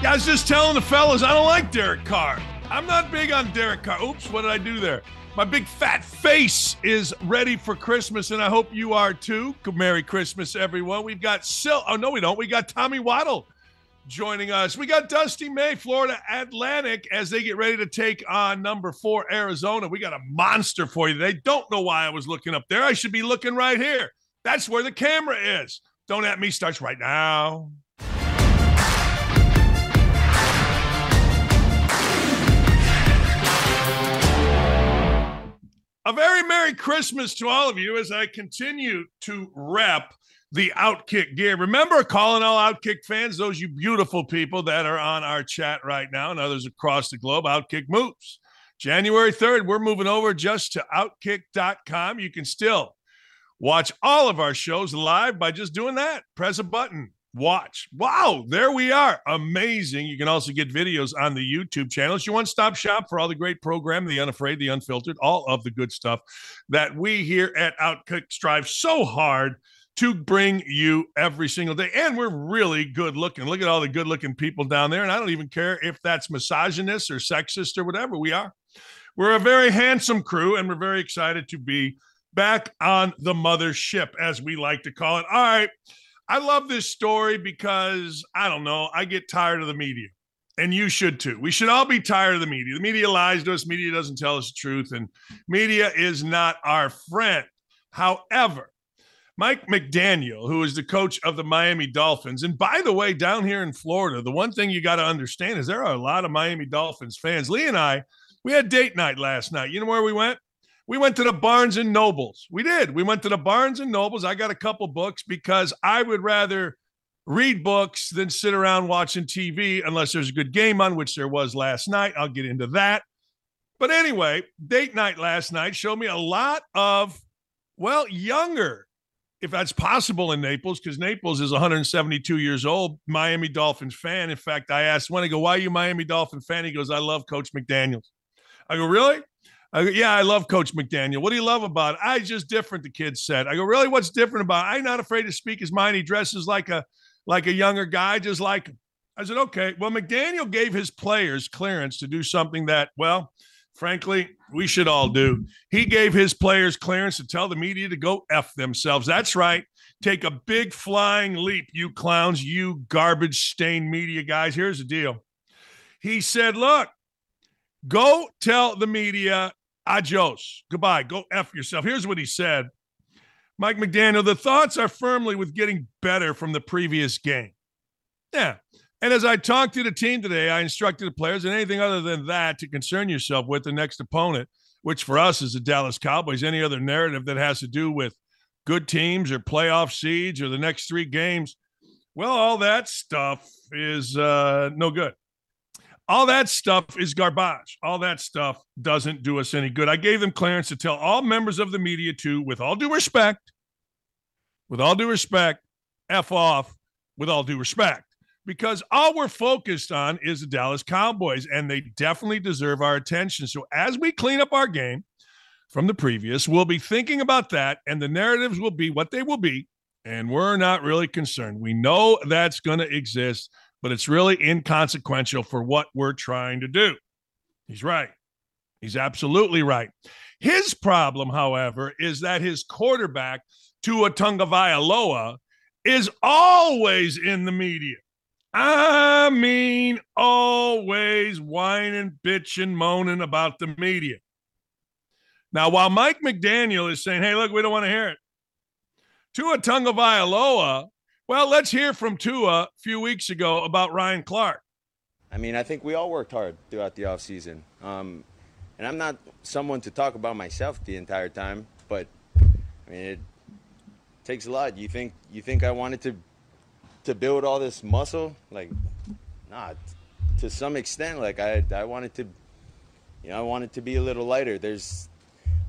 Yeah, I was just telling the fellas I don't like Derek Carr. I'm not big on Derek Carr. Oops, what did I do there? My big fat face is ready for Christmas, and I hope you are too. Merry Christmas, everyone. We've got Sil. Oh no, we don't. We got Tommy Waddle joining us. We got Dusty May, Florida Atlantic, as they get ready to take on number four Arizona. We got a monster for you. They don't know why I was looking up there. I should be looking right here. That's where the camera is. Don't at me starts right now. A very Merry Christmas to all of you as I continue to rep the Outkick gear. Remember, calling all Outkick fans, those you beautiful people that are on our chat right now and others across the globe, Outkick moves. January 3rd, we're moving over just to outkick.com. You can still watch all of our shows live by just doing that. Press a button, watch. Wow, there we are. Amazing. You can also get videos on the YouTube channel. It's your one stop shop for all the great program, the unafraid, the unfiltered, all of the good stuff that we here at Outkick strive so hard to bring you every single day. And we're really good looking. Look at all the good looking people down there. And I don't even care if that's misogynist or sexist or whatever we are. We're a very handsome crew, and we're very excited to be back on the mothership, as we like to call it. All right. I love this story because I don't know, I get tired of the media. And you should too. We should all be tired of the media. The media lies to us, media doesn't tell us the truth, and media is not our friend. However, Mike McDaniel, who is the coach of the Miami Dolphins, and by the way, down here in Florida, the one thing you got to understand is there are a lot of Miami Dolphins fans. Lee and I, we had date night last night. You know where we went? We went to the Barnes and Nobles. We did. We went to the Barnes and Nobles. I got a couple books because I would rather read books than sit around watching TV unless there's a good game on, which there was last night. I'll get into that. But anyway, date night last night showed me a lot of, well, younger, if that's possible in Naples, because Naples is 172 years old, Miami Dolphins fan. In fact, I asked when I go, why are you Miami Dolphin fan? He goes, I love Coach McDaniels. I go, really? I go, yeah, I love Coach McDaniel. What do you love about it? Ah, I just different. The kid said. I go, really? What's different about? It? I'm not afraid to speak his mind. He dresses like a like a younger guy, just like him. I said, okay. Well, McDaniel gave his players clearance to do something that, well, frankly, we should all do. He gave his players clearance to tell the media to go f themselves. That's right. Take a big flying leap, you clowns, you garbage stained media guys. Here's the deal. He said, look. Go tell the media Adios. Goodbye. Go F yourself. Here's what he said Mike McDaniel, the thoughts are firmly with getting better from the previous game. Yeah. And as I talked to the team today, I instructed the players and anything other than that to concern yourself with the next opponent, which for us is the Dallas Cowboys. Any other narrative that has to do with good teams or playoff seeds or the next three games, well, all that stuff is uh, no good all that stuff is garbage. All that stuff doesn't do us any good. I gave them clearance to tell all members of the media to, with all due respect, with all due respect, F off with all due respect. Because all we're focused on is the Dallas Cowboys, and they definitely deserve our attention. So as we clean up our game from the previous, we'll be thinking about that, and the narratives will be what they will be. And we're not really concerned. We know that's going to exist but it's really inconsequential for what we're trying to do. He's right. He's absolutely right. His problem, however, is that his quarterback, Tua Tagovailoa, is always in the media. I mean, always whining, bitching, moaning about the media. Now, while Mike McDaniel is saying, hey, look, we don't want to hear it, Tua Tagovailoa well, let's hear from Tua a few weeks ago about Ryan Clark. I mean, I think we all worked hard throughout the offseason. Um, and I'm not someone to talk about myself the entire time, but I mean, it, takes a lot. You think you think I wanted to to build all this muscle? Like, nah. To some extent, like I I wanted to, you know, I wanted to be a little lighter. There's,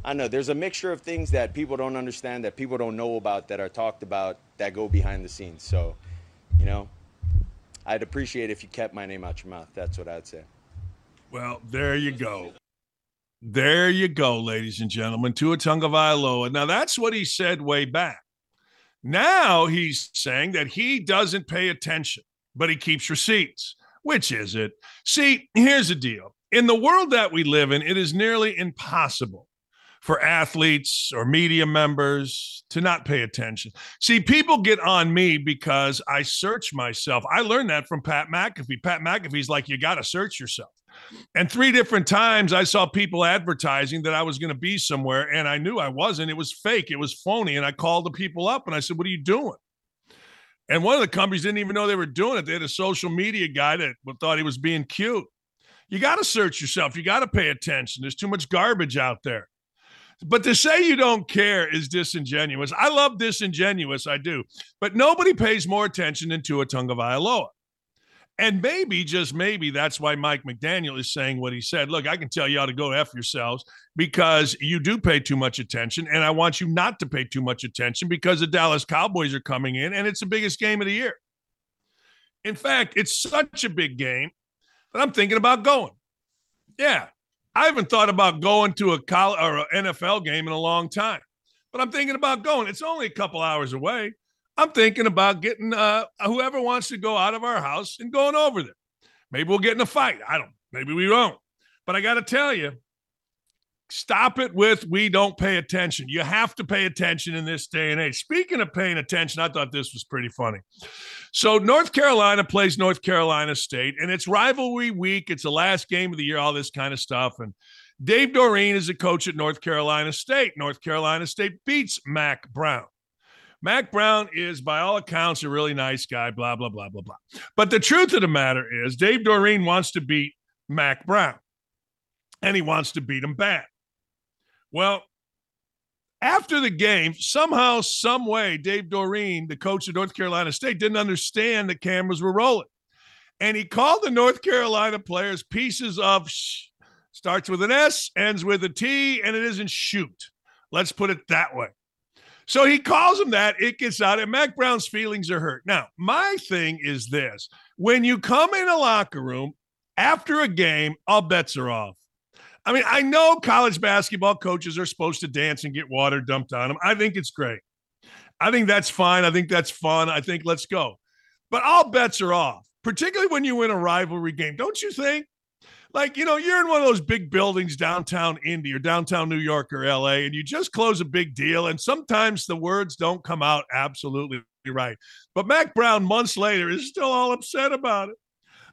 I know there's a mixture of things that people don't understand, that people don't know about, that are talked about, that go behind the scenes. So, you know, I'd appreciate if you kept my name out your mouth. That's what I'd say. Well, there you go. There you go, ladies and gentlemen. Tua Tagovailoa. Now that's what he said way back. Now he's saying that he doesn't pay attention, but he keeps receipts. Which is it? See, here's the deal. In the world that we live in, it is nearly impossible for athletes or media members to not pay attention. See, people get on me because I search myself. I learned that from Pat McAfee. Pat McAfee's like, you got to search yourself. And three different times I saw people advertising that I was going to be somewhere, and I knew I wasn't. It was fake, it was phony. And I called the people up and I said, What are you doing? And one of the companies didn't even know they were doing it. They had a social media guy that thought he was being cute. You got to search yourself. You got to pay attention. There's too much garbage out there. But to say you don't care is disingenuous. I love disingenuous, I do. But nobody pays more attention than Tua Tagovailoa. And maybe, just maybe, that's why Mike McDaniel is saying what he said. Look, I can tell you how to go F yourselves because you do pay too much attention. And I want you not to pay too much attention because the Dallas Cowboys are coming in and it's the biggest game of the year. In fact, it's such a big game that I'm thinking about going. Yeah, I haven't thought about going to a college or an NFL game in a long time, but I'm thinking about going. It's only a couple hours away. I'm thinking about getting uh, whoever wants to go out of our house and going over there. Maybe we'll get in a fight. I don't. Maybe we won't. But I got to tell you, stop it with we don't pay attention. You have to pay attention in this day and age. Speaking of paying attention, I thought this was pretty funny. So North Carolina plays North Carolina State, and it's rivalry week. It's the last game of the year, all this kind of stuff. And Dave Doeren is a coach at North Carolina State. North Carolina State beats Mack Brown. Mack Brown is, by all accounts, a really nice guy, blah, blah, blah, blah, blah. But the truth of the matter is, Dave Doeren wants to beat Mack Brown, and he wants to beat him bad. Well, after the game, somehow, some way, Dave Doeren, the coach of North Carolina State, didn't understand the cameras were rolling. And he called the North Carolina players pieces of sh- starts with an S, ends with a T, and it isn't shoot. Let's put it that way. So he calls him that. It gets out, and Mack Brown's feelings are hurt. Now, my thing is this when you come in a locker room after a game, all bets are off. I mean, I know college basketball coaches are supposed to dance and get water dumped on them. I think it's great. I think that's fine. I think that's fun. I think let's go. But all bets are off, particularly when you win a rivalry game. Don't you think? like you know you're in one of those big buildings downtown indy or downtown new york or la and you just close a big deal and sometimes the words don't come out absolutely right but Mack brown months later is still all upset about it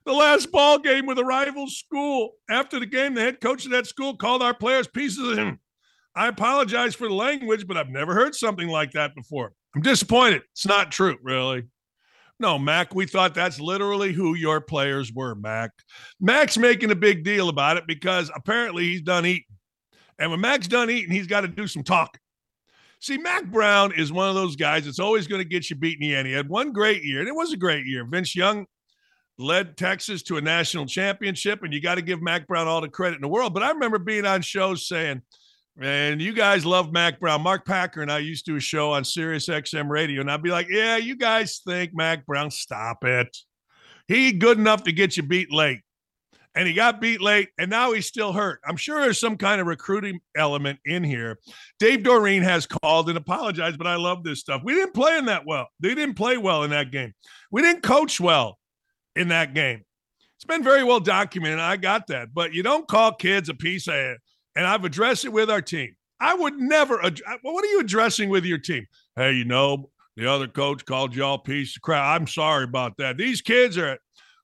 the last ball game with a rival school after the game the head coach of that school called our players pieces of him i apologize for the language but i've never heard something like that before i'm disappointed it's not true really no, Mack, we thought that's literally who your players were, Mack. Mack's making a big deal about it because apparently he's done eating. And when Mack's done eating, he's got to do some talking. See, Mack Brown is one of those guys that's always going to get you beat in the end. He had one great year, and it was a great year. Vince Young led Texas to a national championship, and you got to give Mack Brown all the credit in the world. But I remember being on shows saying – and you guys love Mack Brown. Mark Packer and I used to do a show on Sirius XM radio, and I'd be like, Yeah, you guys think Mack Brown, stop it. He good enough to get you beat late. And he got beat late, and now he's still hurt. I'm sure there's some kind of recruiting element in here. Dave Doeren has called and apologized, but I love this stuff. We didn't play in that well. They didn't play well in that game. We didn't coach well in that game. It's been very well documented. I got that. But you don't call kids a piece of and I've addressed it with our team. I would never. Ad- what are you addressing with your team? Hey, you know, the other coach called y'all piece of crap. I'm sorry about that. These kids are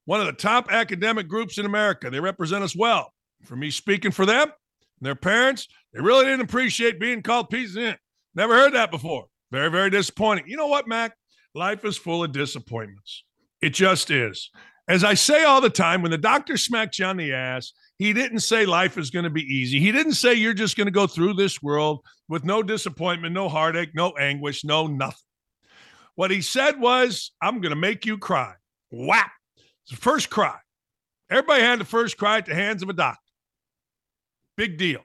one of the top academic groups in America. They represent us well. For me speaking for them and their parents, they really didn't appreciate being called pieces in. Never heard that before. Very, very disappointing. You know what, Mack? Life is full of disappointments. It just is. As I say all the time, when the doctor smacked you on the ass, he didn't say life is going to be easy. He didn't say you're just going to go through this world with no disappointment, no heartache, no anguish, no nothing. What he said was, I'm going to make you cry. Whap. It's the first cry. Everybody had the first cry at the hands of a doctor. Big deal.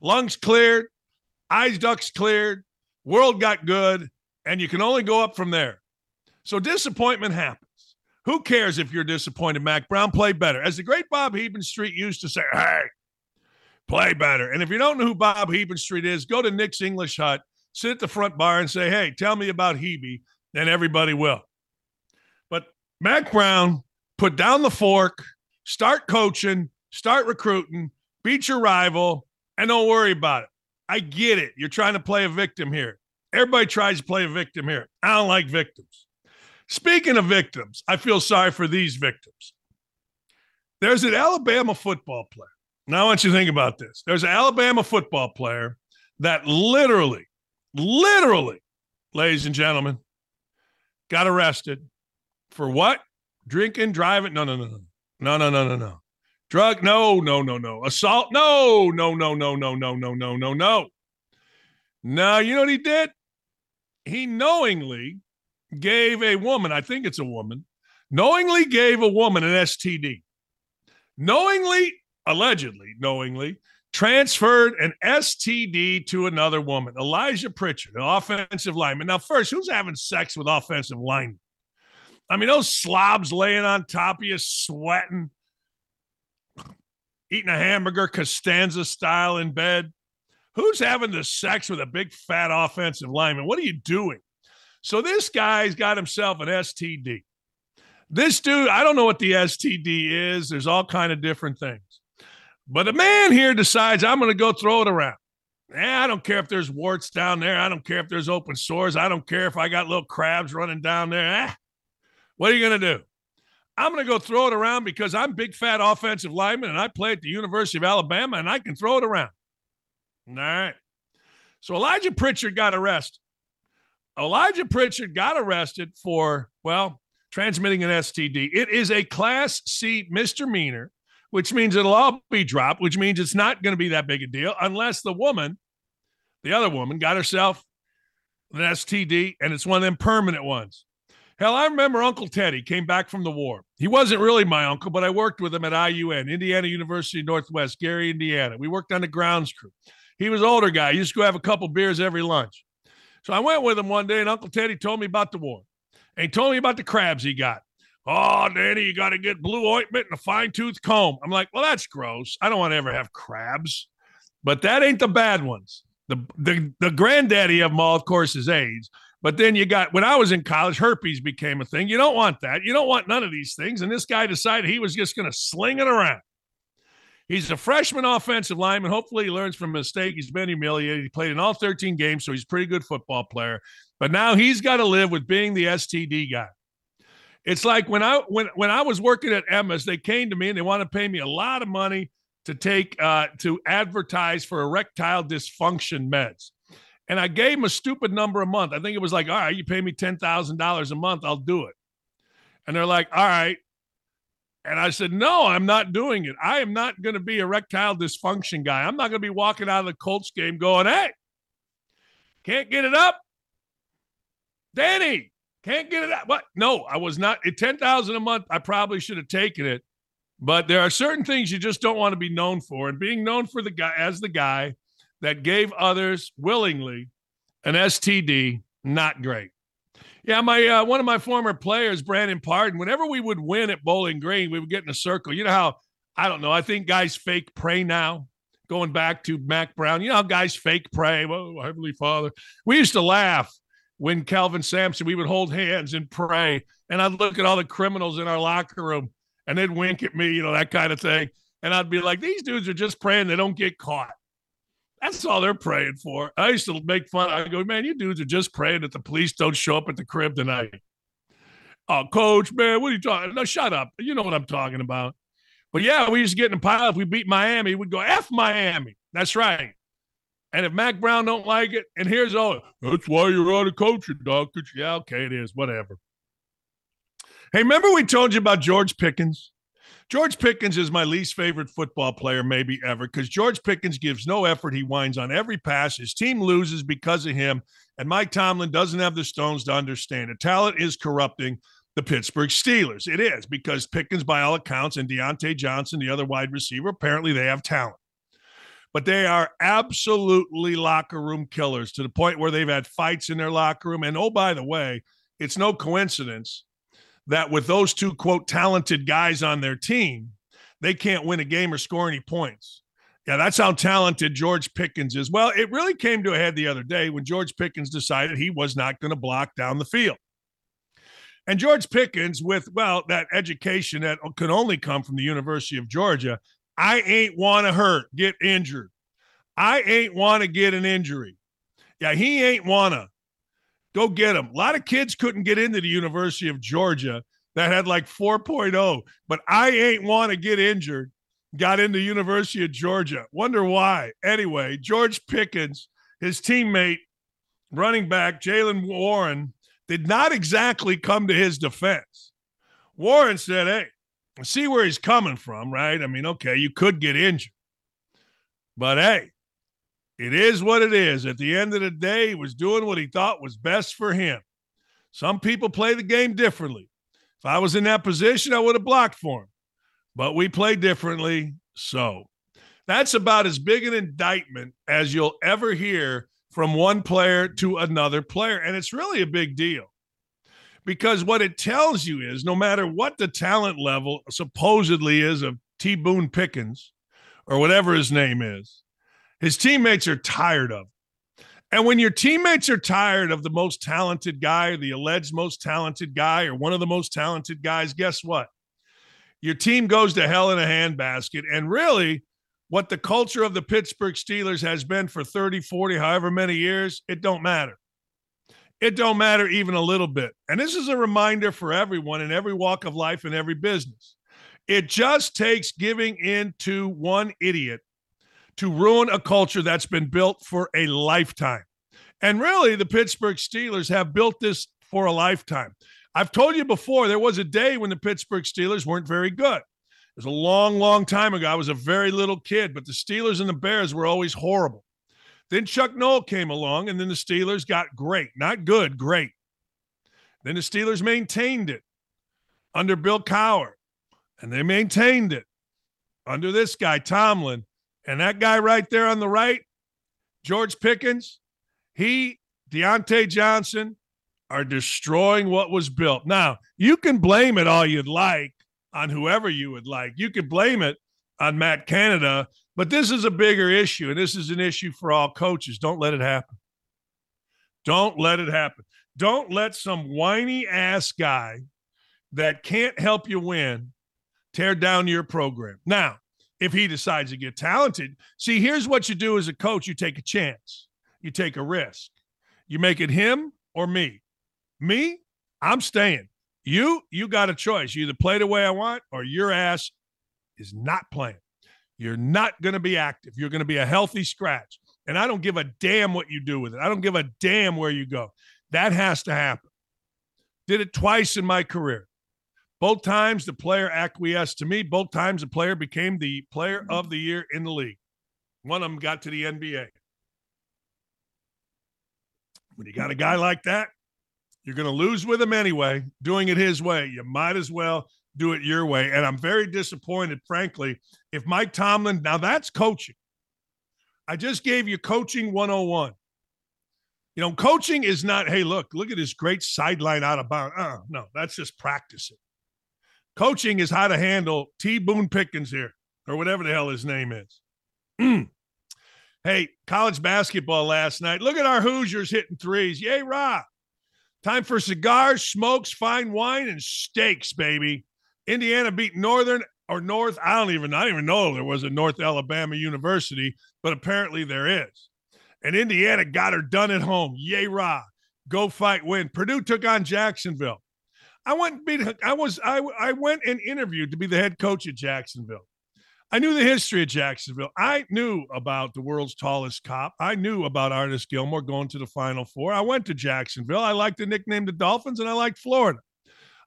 Lungs cleared, eyes ducts cleared, world got good, and you can only go up from there. So disappointment happens. Who cares if you're disappointed, Mack Brown? Play better. As the great Bob Street used to say, hey, play better. And if you don't know who Bob Street is, go to Nick's English Hut, sit at the front bar and say, hey, tell me about Hebe, and everybody will. But Mack Brown put down the fork, start coaching, start recruiting, beat your rival, and don't worry about it. I get it. You're trying to play a victim here. Everybody tries to play a victim here. I don't like victims. Speaking of victims, I feel sorry for these victims. There's an Alabama football player. Now, I want you to think about this. There's an Alabama football player that literally, literally, ladies and gentlemen, got arrested for what? Drinking, driving? No, no, no, no. No, no, no, no, no. Drug? No, no, no, no. Assault? No, no, no, no, no, no, no, no, no, no. No, you know what he did? He knowingly gave a woman, I think it's a woman, knowingly gave a woman an STD. Knowingly, allegedly, knowingly, transferred an STD to another woman, Elijah Pritchard, an offensive lineman. Now, first, who's having sex with offensive linemen? I mean, those slobs laying on top of you, sweating, eating a hamburger Costanza style in bed. Who's having the sex with a big fat offensive lineman? What are you doing? So this guy's got himself an STD. This dude, I don't know what the STD is. There's all kind of different things. But a man here decides I'm going to go throw it around. Eh, I don't care if there's warts down there. I don't care if there's open sores. I don't care if I got little crabs running down there. Eh, what are you going to do? I'm going to go throw it around because I'm big fat offensive lineman and I play at the University of Alabama and I can throw it around. All right. So Elijah Pritchard got arrested. Elijah Pritchard got arrested for, well, transmitting an STD. It is a class C misdemeanor, which means it'll all be dropped, which means it's not going to be that big a deal unless the woman, the other woman, got herself an STD and it's one of them permanent ones. Hell, I remember Uncle Teddy came back from the war. He wasn't really my uncle, but I worked with him at IUN, Indiana University Northwest, Gary, Indiana. We worked on the grounds crew. He was older guy. He used to go have a couple beers every lunch. So I went with him one day, and Uncle Teddy told me about the war. And he told me about the crabs he got. Oh, Danny, you got to get blue ointment and a fine tooth comb. I'm like, well, that's gross. I don't want to ever have crabs. But that ain't the bad ones. The, the, the granddaddy of them all, of course, is AIDS. But then you got, when I was in college, herpes became a thing. You don't want that. You don't want none of these things. And this guy decided he was just going to sling it around. He's a freshman offensive lineman. Hopefully, he learns from mistake. He's been humiliated. He played in all 13 games, so he's a pretty good football player. But now he's got to live with being the STD guy. It's like when I when when I was working at Emmis, they came to me and they want to pay me a lot of money to take uh, to advertise for erectile dysfunction meds. And I gave them a stupid number a month. I think it was like, all right, you pay me ten thousand dollars a month, I'll do it. And they're like, all right. And I said, No, I'm not doing it. I am not going to be erectile dysfunction guy. I'm not going to be walking out of the Colts game going, Hey, can't get it up. Danny, can't get it up. What? No, I was not. At 10,000 a month, I probably should have taken it. But there are certain things you just don't want to be known for. And being known for the guy as the guy that gave others willingly an STD, not great. Yeah, my uh, one of my former players, Brandon Pardon. Whenever we would win at Bowling Green, we would get in a circle. You know how I don't know. I think guys fake pray now. Going back to Mack Brown, you know how guys fake pray. Oh, Heavenly Father. We used to laugh when Kelvin Sampson. We would hold hands and pray, and I'd look at all the criminals in our locker room, and they'd wink at me, you know, that kind of thing. And I'd be like, these dudes are just praying they don't get caught. That's all they're praying for. I used to make fun. I go, man, you dudes are just praying that the police don't show up at the crib tonight. Oh, coach, man, what are you talking? No, shut up. You know what I'm talking about. But yeah, we used to get in a pile. If we beat Miami, we'd go F Miami. That's right. And if Mack Brown don't like it, and here's all that's why you're on a coaching, Dawkins. Yeah, okay, it is. Whatever. Hey, remember we told you about George Pickens? George Pickens is my least favorite football player, maybe ever, because George Pickens gives no effort. He whines on every pass. His team loses because of him. And Mike Tomlin doesn't have the stones to understand it. Talent is corrupting the Pittsburgh Steelers. It is because Pickens, by all accounts, and Diontae Johnson, the other wide receiver, apparently they have talent. But they are absolutely locker room killers to the point where they've had fights in their locker room. And oh, by the way, it's no coincidence that with those two, quote, talented guys on their team, they can't win a game or score any points. Yeah, that's how talented George Pickens is. Well, it really came to a head the other day when George Pickens decided he was not going to block down the field. And George Pickens, with, well, that education that could only come from the University of Georgia, I ain't want to hurt, get injured. I ain't want to get an injury. Yeah, he ain't want to. Go get him. A lot of kids couldn't get into the University of Georgia that had like 4.0, but I ain't want to get injured. Got into University of Georgia. Wonder why. Anyway, George Pickens, his teammate, running back Jaylen Warren, did not exactly come to his defense. Warren said, Hey, see where he's coming from, right? I mean, okay, you could get injured. But hey, it is what it is. At the end of the day, he was doing what he thought was best for him. Some people play the game differently. If I was in that position, I would have blocked for him. But we play differently. So that's about as big an indictment as you'll ever hear from one player to another player. And it's really a big deal because what it tells you is no matter what the talent level supposedly is of T. Boone Pickens or whatever his name is, his teammates are tired of. And when your teammates are tired of the most talented guy, the alleged most talented guy, or one of the most talented guys, guess what? Your team goes to hell in a handbasket. And really, what the culture of the Pittsburgh Steelers has been for 30, 40, however many years, it don't matter. It don't matter even a little bit. And this is a reminder for everyone in every walk of life and every business. It just takes giving in to one idiot to ruin a culture that's been built for a lifetime. And really, the Pittsburgh Steelers have built this for a lifetime. I've told you before, there was a day when the Pittsburgh Steelers weren't very good. It was a long, long time ago. I was a very little kid, but the Steelers and the Bears were always horrible. Then Chuck Noll came along, and then the Steelers got great. Not good, great. Then the Steelers maintained it under Bill Cowher, and they maintained it under this guy, Tomlin. And that guy right there on the right, George Pickens, he, Diontae Johnson, are destroying what was built. Now, you can blame it all you'd like on whoever you would like. You could blame it on Matt Canada, but this is a bigger issue, and this is an issue for all coaches. Don't let it happen. Don't let it happen. Don't let some whiny ass guy that can't help you win tear down your program. Now, if he decides to get talented. See, here's what you do as a coach you take a chance, you take a risk. You make it him or me. Me, I'm staying. You, you got a choice. You either play the way I want or your ass is not playing. You're not going to be active. You're going to be a healthy scratch. And I don't give a damn what you do with it. I don't give a damn where you go. That has to happen. Did it twice in my career. Both times the player acquiesced to me. Both times the player became the player of the year in the league. One of them got to the NBA. When you got a guy like that, you're going to lose with him anyway, doing it his way. You might as well do it your way. And I'm very disappointed, frankly, if Mike Tomlin, now that's coaching. I just gave you coaching 101. You know, coaching is not, hey, look, look at this great sideline out of bounds. Uh, no, that's just practicing. Coaching is how to handle T. Boone Pickens here, or whatever the hell his name is. Mm. Hey, college basketball last night. Look at our Hoosiers hitting threes. Yay, rah. Time for cigars, smokes, fine wine, and steaks, baby. Indiana beat Northern or North. I don't even. I don't even know there was a North Alabama University, but apparently there is. And Indiana got her done at home. Yay, rah. Go fight, win. Purdue took on Jacksonville. I went I was I I went and interviewed to be the head coach at Jacksonville. I knew the history of Jacksonville. I knew about the world's tallest cop. I knew about Artis Gilmore going to the Final Four. I went to Jacksonville. I liked the nickname the Dolphins, and I liked Florida.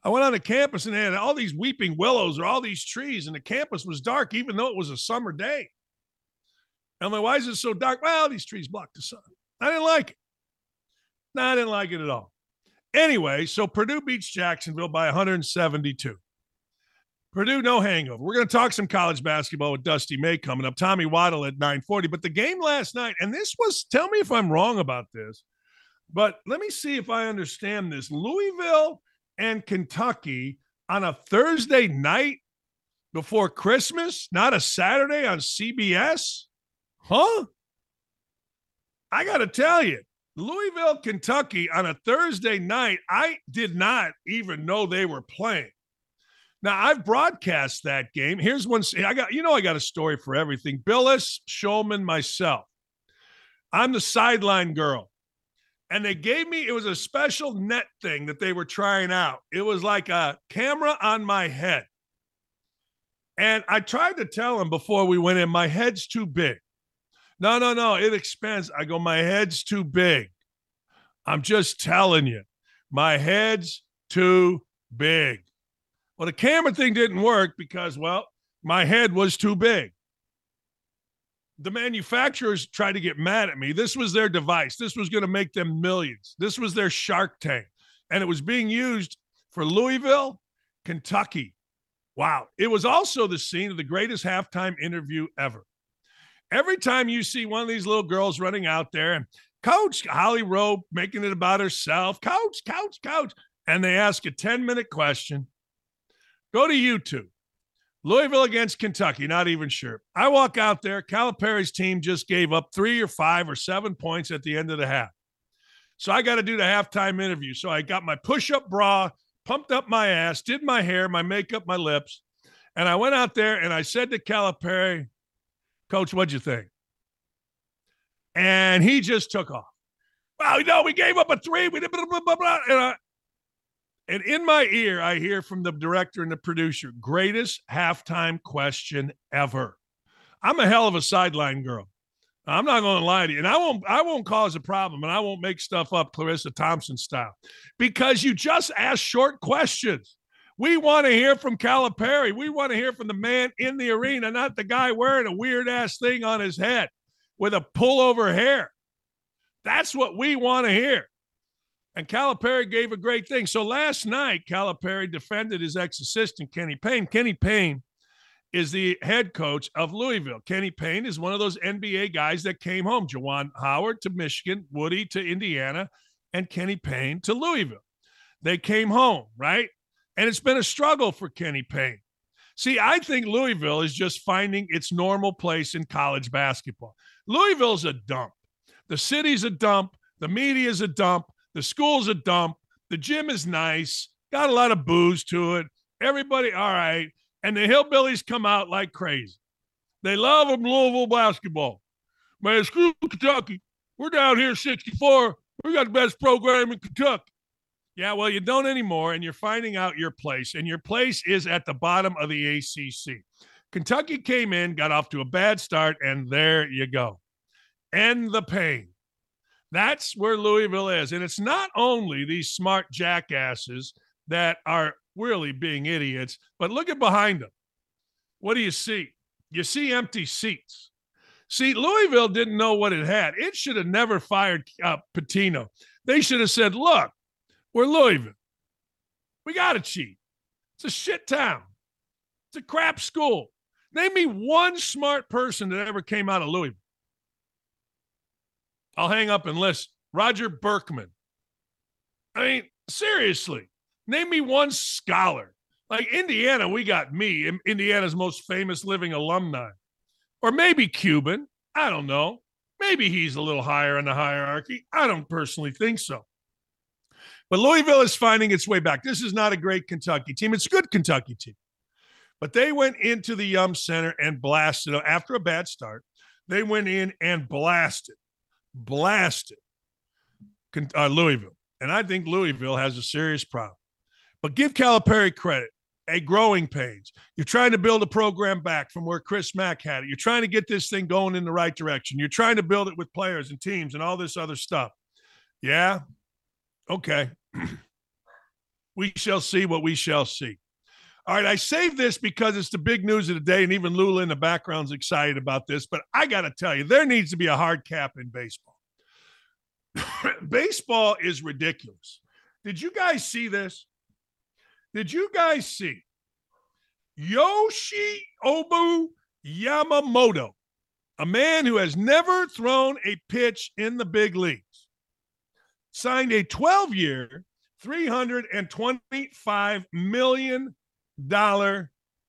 I went on the campus and they had all these weeping willows or all these trees, and the campus was dark, even though it was a summer day. And I'm like, why is it so dark? Well, these trees block the sun. I didn't like it. No, I didn't like it at all. Anyway, so Purdue beats Jacksonville by 172. Purdue, no hangover. We're going to talk some college basketball with Dusty May coming up. Tommy Waddle at 940. But the game last night, and this was, tell me if I'm wrong about this, but let me see if I understand this. Louisville and Kentucky on a Thursday night before Christmas, not a Saturday on CBS? Huh? I got to tell you, Louisville, Kentucky on a Thursday night, I did not even know they were playing. Now I've broadcast that game. Here's one. I got you know I got a story for everything. Billis, Showman, myself. I'm the sideline girl, and they gave me it was a special net thing that they were trying out. It was like a camera on my head, and I tried to tell him before we went in, my head's too big. No, no, no, it expands. I go, my head's too big. I'm just telling you, my head's too big. Well, the camera thing didn't work because, well, my head was too big. The manufacturers tried to get mad at me. This was their device. This was going to make them millions. This was their Shark Tank. And it was being used for Louisville, Kentucky. Wow. It was also the scene of the greatest halftime interview ever. Every time you see one of these little girls running out there and Coach Holly Rowe making it about herself, coach, coach, coach, and they ask a 10 minute question Go to YouTube. Louisville against Kentucky, not even sure. I walk out there. Calipari's team just gave up three or five or seven points at the end of the half. So I got to do the halftime interview. So I got my push up bra, pumped up my ass, did my hair, my makeup, my lips. And I went out there and I said to Calipari, Coach, what'd you think? And he just took off. Well, you know, we gave up a three. We did blah, blah, blah, blah. And I, and in my ear, I hear from the director and the producer, greatest halftime question ever. I'm a hell of a sideline girl. I'm not going to lie to you, and I won't. I won't cause a problem, and I won't make stuff up, Charissa Thompson style, because you just ask short questions. We want to hear from Calipari. We want to hear from the man in the arena, not the guy wearing a weird ass thing on his head with a pullover hair. That's what we want to hear. And Calipari gave a great thing. So last night, Calipari defended his ex assistant, Kenny Payne. Kenny Payne is the head coach of Louisville. Kenny Payne is one of those NBA guys that came home. Juwan Howard to Michigan, Woody to Indiana, and Kenny Payne to Louisville. They came home, right? And it's been a struggle for Kenny Payne. See, I think Louisville is just finding its normal place in college basketball. Louisville's a dump. The city's a dump. The media's a dump. The school's a dump. The gym is nice, got a lot of booze to it. Everybody, all right. And the hillbillies come out like crazy. They love them Louisville basketball. Man, screw Kentucky. We're down here 64. We got the best program in Kentucky. Yeah, well, you don't anymore, and you're finding out your place, and your place is at the bottom of the ACC. Kentucky came in, got off to a bad start, and there you go. End the pain. That's where Louisville is. And it's not only these smart jackasses that are really being idiots, but look at behind them. What do you see? You see empty seats. See, Louisville didn't know what it had. It should have never fired uh, Pitino. They should have said, look, we're Louisville. We got to cheat. It's a shit town. It's a crap school. Name me one smart person that ever came out of Louisville. I'll hang up and listen. Roger Berkman. I mean, seriously, name me one scholar. Like Indiana, we got me, Indiana's most famous living alumni. Or maybe Cuban. I don't know. Maybe he's a little higher in the hierarchy. I don't personally think so. But Louisville is finding its way back. This is not a great Kentucky team. It's a good Kentucky team. But they went into the Yum Center and blasted after a bad start. They went in and blasted blasted uh, Louisville. And I think Louisville has a serious problem. But give Calipari credit, a growing pains. You're trying to build a program back from where Chris Mack had it. You're trying to get this thing going in the right direction. You're trying to build it with players and teams and all this other stuff. Yeah. Okay. we shall see what we shall see. All right, I save this because it's the big news of the day, and even Lula in the background's excited about this. But I got to tell you, there needs to be a hard cap in baseball. baseball is ridiculous. Did you guys see this? Did you guys see Yoshi Obu Yamamoto, a man who has never thrown a pitch in the big leagues, signed a 12 year, $325 million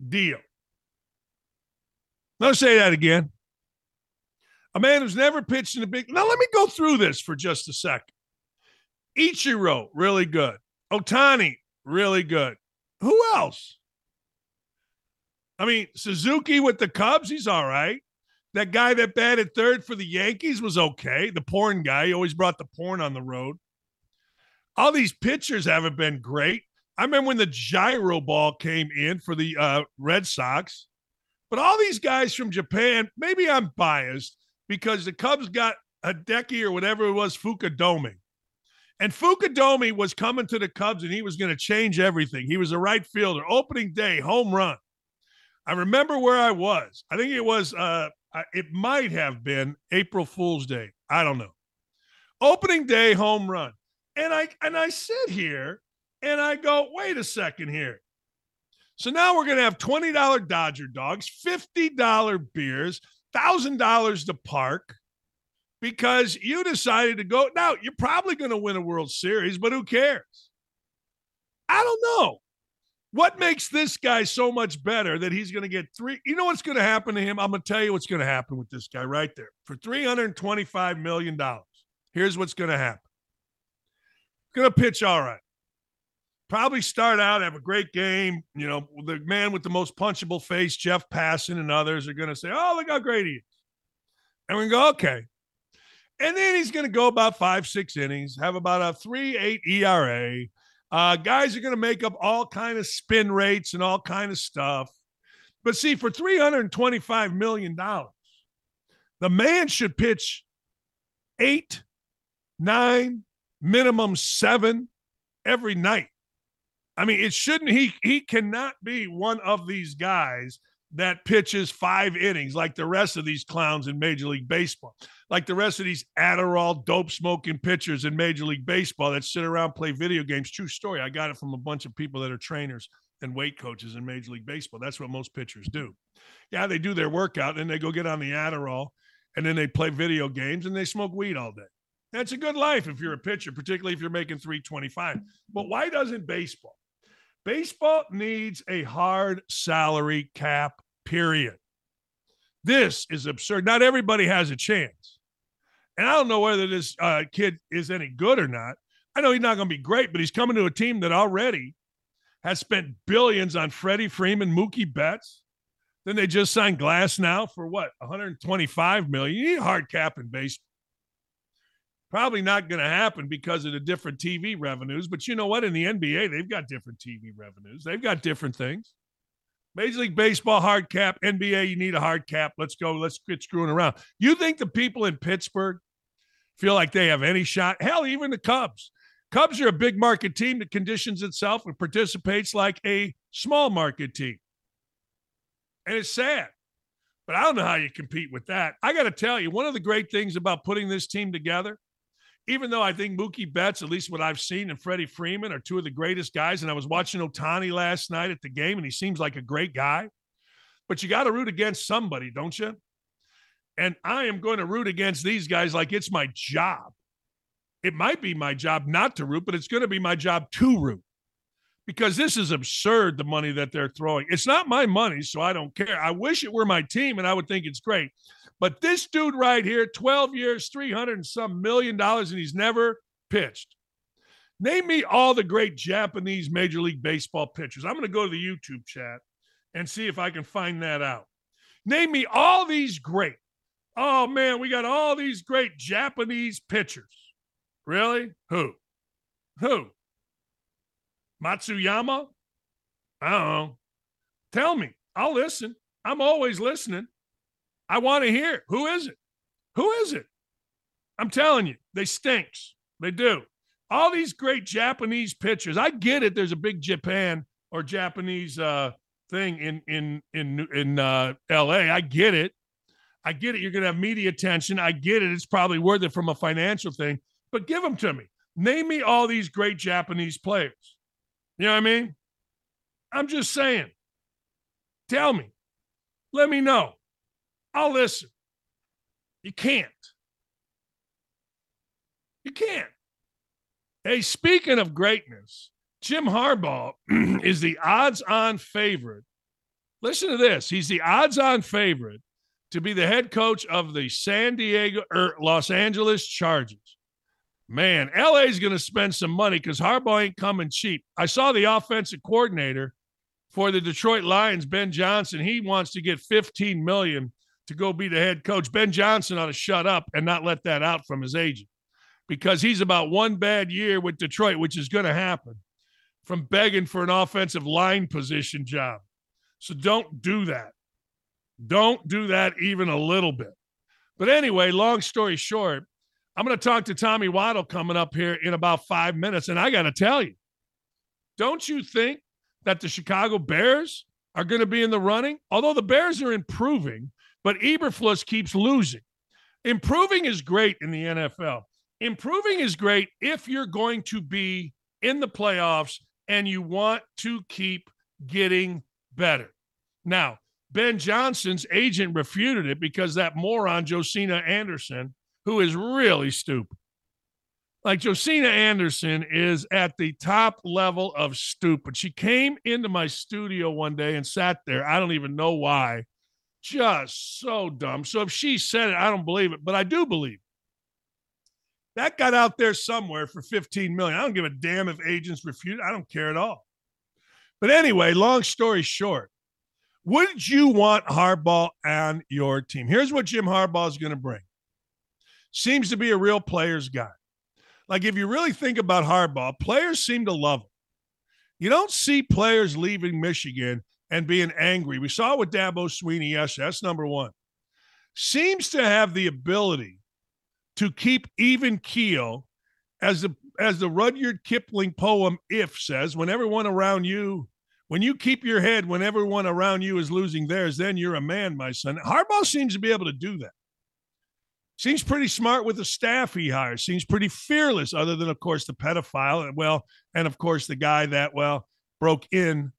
deal. Let's say that again. A man who's never pitched in a big. Now, let me go through this for just a second. Ichiro, really good. Ohtani, really good. Who else? I mean, Suzuki with the Cubs, he's all right. That guy that batted third for the Yankees was okay. The porn guy, he always brought the porn on the road. All these pitchers haven't been great. I remember when the gyro ball came in for the uh, Red Sox. But all these guys from Japan, maybe I'm biased because the Cubs got Hideki or whatever it was, Fukudome. And Fukudome was coming to the Cubs and he was going to change everything. He was a right fielder. Opening day, home run. I remember where I was. I think it was, uh, it might have been April Fool's Day. I don't know. Opening day, home run. And I and I sit here and I go, wait a second here. So now we're going to have $20 Dodger dogs, $50 beers, $1,000 to park because you decided to go. Now, you're probably going to win a World Series, but who cares? I don't know. What makes this guy so much better that he's going to get three? You know what's going to happen to him? I'm going to tell you what's going to happen with this guy right there. For $325 million, here's what's going to happen. Going to pitch all right probably start out, have a great game. You know, the man with the most punchable face, Jeff Passan, and others are going to say, Oh, look how great he is. And we go, Okay. And then he's going to go about five, six innings, have about a three, eight ERA. Uh, guys are going to make up all kind of spin rates and all kind of stuff. But see, for $325 million, the man should pitch eight, nine, minimum seven every night. I mean, it shouldn't he he cannot be one of these guys that pitches five innings like the rest of these clowns in Major League Baseball, like the rest of these Adderall dope smoking pitchers in Major League Baseball that sit around play video games. True story. I got it from a bunch of people that are trainers and weight coaches in Major League Baseball. That's what most pitchers do. Yeah, they do their workout and they go get on the Adderall and then they play video games and they smoke weed all day. That's a good life if you're a pitcher, particularly if you're making 325. But why doesn't baseball? Baseball needs a hard salary cap, period. This is absurd. Not everybody has a chance. And I don't know whether this uh, kid is any good or not. I know he's not going to be great, but he's coming to a team that already has spent billions on Freddie Freeman, Mookie Betts. Then they just signed Glasnow for what, 125 million. You need hard cap in baseball. Probably not going to happen because of the different TV revenues. But you know what? In the NBA, they've got different TV revenues. They've got different things. Major League Baseball hard cap, NBA, you need a hard cap. Let's go. Let's quit screwing around. You think the people in Pittsburgh feel like they have any shot? Hell, even the Cubs. Cubs are a big market team that conditions itself and participates like a small market team. And it's sad. But I don't know how you compete with that. I got to tell you, one of the great things about putting this team together even though I think Mookie Betts, at least what I've seen, and Freddie Freeman are two of the greatest guys, and I was watching Ohtani last night at the game, and he seems like a great guy. But you got to root against somebody, don't you? And I am going to root against these guys like it's my job. It might be my job not to root, but it's going to be my job to root because this is absurd the money that they're throwing. It's not my money, so I don't care. I wish it were my team and I would think it's great. But this dude right here, 12 years, 300 and some million dollars, and he's never pitched. Name me all the great Japanese Major League Baseball pitchers. I'm going to go to the YouTube chat and see if I can find that out. Name me all these great. Oh, man, we got all these great Japanese pitchers. Really? Who? Who? Matsuyama? I don't know. Tell me. I'll listen. I'm always listening. I want to hear who is it? Who is it? I'm telling you, they stinks. They do. All these great Japanese pitchers. I get it. There's a big Japan or Japanese uh, thing in in in in uh, L.A. I get it. I get it. You're going to have media attention. I get it. It's probably worth it from a financial thing. but give them to me. Name me all these great Japanese players. You know what I mean? I'm just saying. Tell me. Let me know. I'll listen. You can't. You can't. Hey, speaking of greatness, Jim Harbaugh is the odds on favorite. Listen to this. He's the odds on favorite to be the head coach of the San Diego or er, Los Angeles Chargers. Man, LA is going to spend some money because Harbaugh ain't coming cheap. I saw the offensive coordinator for the Detroit Lions, Ben Johnson. He wants to get 15 million to go be the head coach. Ben Johnson ought to shut up and not let that out from his agent because he's about one bad year with Detroit, which is going to happen from begging for an offensive line position job. So don't do that. Don't do that even a little bit. But anyway, long story short, I'm going to talk to Tommy Waddle coming up here in about five minutes. And I got to tell you, don't you think that the Chicago Bears are going to be in the running? Although the Bears are improving, but Eberflus keeps losing. Improving is great in the NFL. Improving is great if you're going to be in the playoffs and you want to keep getting better. Now, Ben Johnson's agent refuted it because that moron, Josina Anderson, who is really stupid. Like Josina Anderson is at the top level of stupid. She came into my studio one day and sat there. I don't even know why. Just so dumb. So if she said it, I don't believe it, but I do believe. That got out there somewhere for 15 million. I don't give a damn if agents refute. I don't care at all. But anyway, long story short, would you want Harbaugh on your team? Here's what Jim Harbaugh is going to bring. Seems to be a real player's guy. Like if you really think about Harbaugh, players seem to love him. You don't see players leaving Michigan and being angry. We saw it with Dabo Swinney yesterday. That's number one. Seems to have the ability to keep even keel, as the as the Rudyard Kipling poem "If" says. When everyone around you when you keep your head when everyone around you is losing theirs, then you're a man, my son. Harbaugh seems to be able to do that. Seems pretty smart with the staff he hires. Seems pretty fearless, other than, of course, the pedophile. And Well, and of course, the guy that, well, broke in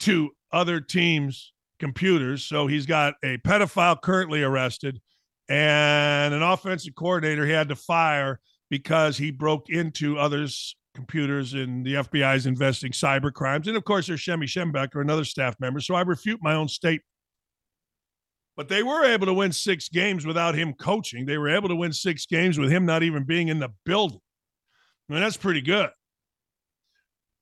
to other teams' computers. So he's got a pedophile currently arrested and an offensive coordinator he had to fire because he broke into others' computers and the FBI is investing cyber crimes. And of course, there's Shemy Schembechler, another staff member. So I refute my own statement. But they were able to win six games without him coaching. They were able to win six games with him not even being in the building. I mean, that's pretty good.